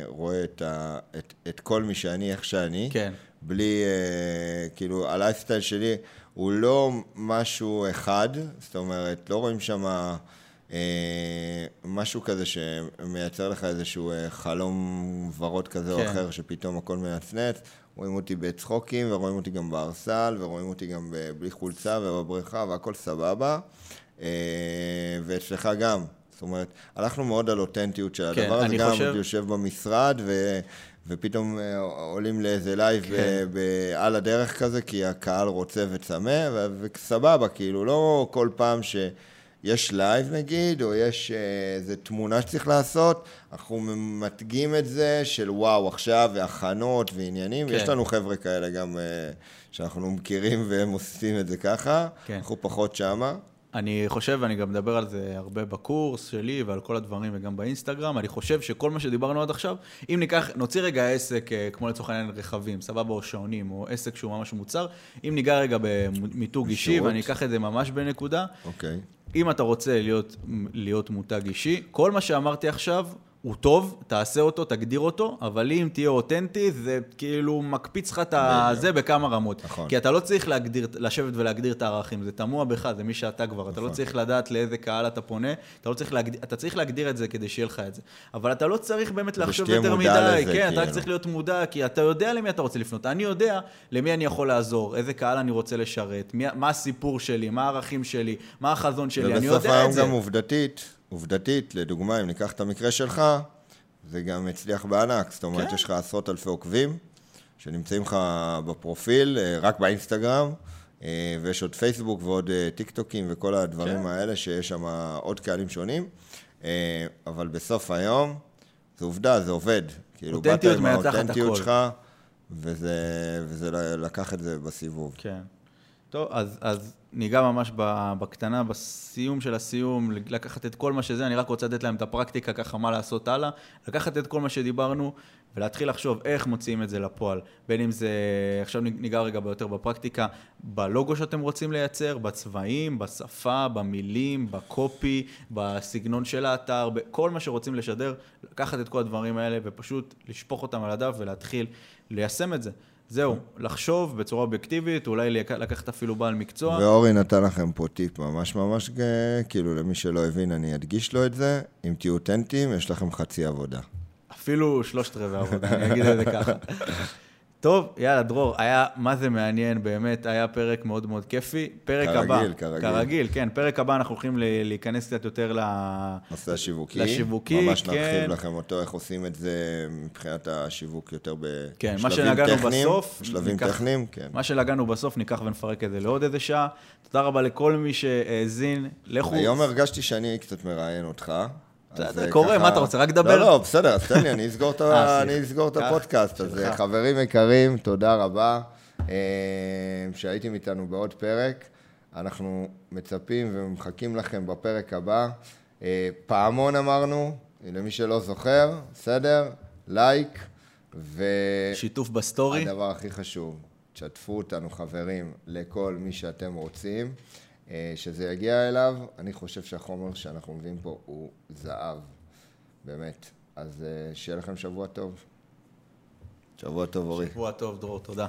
רואה את, ה- את, את כל מי שאני, איך שאני, כן. בלי, אה, כאילו, הלייפסטייל שלי הוא לא משהו אחד, זאת אומרת, לא רואים שם אה, משהו כזה שמייצר לך איזשהו אה, חלום ורוד כזה כן. או אחר, שפתאום הכל מנצנץ. רואים אותי בצחוקים, ורואים אותי גם בארסל, ורואים אותי גם בלי חולצה ובבריכה, והכל סבבה. אה, ואצלך גם. זאת אומרת, הלכנו מאוד על אותנטיות של כן, הדבר הזה, גם חושב- יושב במשרד, ו... ופתאום אה, עולים לאיזה לייב כן. ב- על הדרך כזה, כי הקהל רוצה וצמא, וסבבה, כאילו, לא כל פעם שיש לייב נגיד, או יש אה, איזה תמונה שצריך לעשות, אנחנו ממתגים את זה של וואו, עכשיו, והכנות ועניינים, כן. יש לנו חבר'ה כאלה גם אה, שאנחנו מכירים והם עושים את זה ככה, כן. אנחנו פחות שמה. אני חושב, ואני גם מדבר על זה הרבה בקורס שלי ועל כל הדברים וגם באינסטגרם, אני חושב שכל מה שדיברנו עד עכשיו, אם ניקח, נוציא רגע עסק, אה, כמו לצורך העניין רכבים, סבבה, או שעונים, או עסק שהוא ממש מוצר, אם ניגע רגע במיתוג אישי. ואני אקח את זה ממש בנקודה, אוקיי. אם אתה רוצה להיות, להיות מותג אישי, כל מה שאמרתי עכשיו הוא טוב, תעשה אותו, תגדיר אותו, אבל אם תהיה אותנטי, זה כאילו מקפיץ לך את זה בכמה רמות. נכון. כי אתה לא צריך להגדיר, לשבת ולהגדיר את הערכים, זה תמוה בך, זה מי שאתה כבר. אתה לא נכון. צריך לדעת לאיזה קהל אתה פונה, אתה לא צריך להגדיר, אתה צריך להגדיר את זה כדי שיהיה לך את זה. אבל אתה לא צריך באמת לחשוב יותר מדי, לזה, כן, אתה רק כאילו. צריך להיות מודע, כי אתה יודע למי אתה רוצה לפנות. אני יודע למי אני יכול לעזור, איזה קהל אני רוצה לשרת, מי, מה הסיפור שלי, מה הערכים שלי, מה החזון שלי, אני ובסוף יודע היום את זה. גם עובדתית, עובדתית, לדוגמה, אם ניקח את המקרה שלך, זה גם הצליח בענק. זאת אומרת, כן. יש לך עשרות אלפי עוקבים, שנמצאים לך בפרופיל, אה, רק באינסטגרם, אה, ויש עוד פייסבוק ועוד אה, טיק טוקים וכל הדברים כן. האלה, שיש שם עוד קהלים שונים. אבל בסוף היום, זו עובדה, זה עובד. כאילו, באת עם האותנטיות. שלך, וזה, וזה לקח את זה בסיבוב. כן. טוב, אז, אז ניגע ממש בקטנה, בסיום של הסיום, לקחת את כל מה שזה, אני רק רוצה לתת להם את הפרקטיקה ככה, מה לעשות הלאה, לקחת את כל מה שדיברנו ולהתחיל לחשוב איך מוציאים את זה לפועל. בין אם זה, עכשיו ניגע רגע יותר בפרקטיקה, בלוגו שאתם רוצים לייצר, בצבעים, בשפה, במילים, בקופי, בסגנון של האתר, בכל מה שרוצים לשדר, לקחת את כל הדברים האלה ופשוט לשפוך אותם על הדף ולהתחיל ליישם את זה. זהו, לחשוב בצורה אובייקטיבית, אולי לק- לקחת אפילו בעל מקצוע. ואורי נתן לכם פה טיפ ממש ממש, ג- כאילו למי שלא הבין, אני אדגיש לו את זה. אם תהיו אותנטיים, יש לכם חצי עבודה. אפילו שלושת רבעי עבודה, אני אגיד את זה ככה. טוב, יאללה, דרור, היה מה זה מעניין, באמת, היה פרק מאוד מאוד כיפי. פרק כרגיל, הבא, כרגיל. כרגיל, כן, פרק הבא אנחנו הולכים להיכנס קצת יותר ל... נושא השיווקי. לשיווקי, ממש כן. נרחיב לכם אותו, איך עושים את זה מבחינת השיווק יותר בשלבים כן, מה שנגענו טכניים. בסוף, בשלבים ניקח- טכניים, כן. מה שנגענו בסוף, ניקח ונפרק את זה לעוד איזה שעה. תודה רבה לכל מי שהאזין. לכו... היום הרגשתי שאני קצת מראיין אותך. זה אה, קורה, מה אתה רוצה, רק לדבר? לא, לא, בסדר, אז תן לי, אני אסגור את אה, הפודקאסט. אה, חברים יקרים, תודה רבה אה, שהייתם איתנו בעוד פרק. אנחנו מצפים ומחכים לכם בפרק הבא. פעמון אמרנו, למי שלא זוכר, בסדר? לייק, ו... שיתוף בסטורי. הדבר הכי חשוב, תשתפו אותנו חברים לכל מי שאתם רוצים, שזה יגיע אליו. אני חושב שהחומר שאנחנו מביאים פה הוא זהב, באמת. אז אה, שיהיה לכם שבוע טוב. שבוע טוב, אורי. שבוע טוב, דרור, תודה.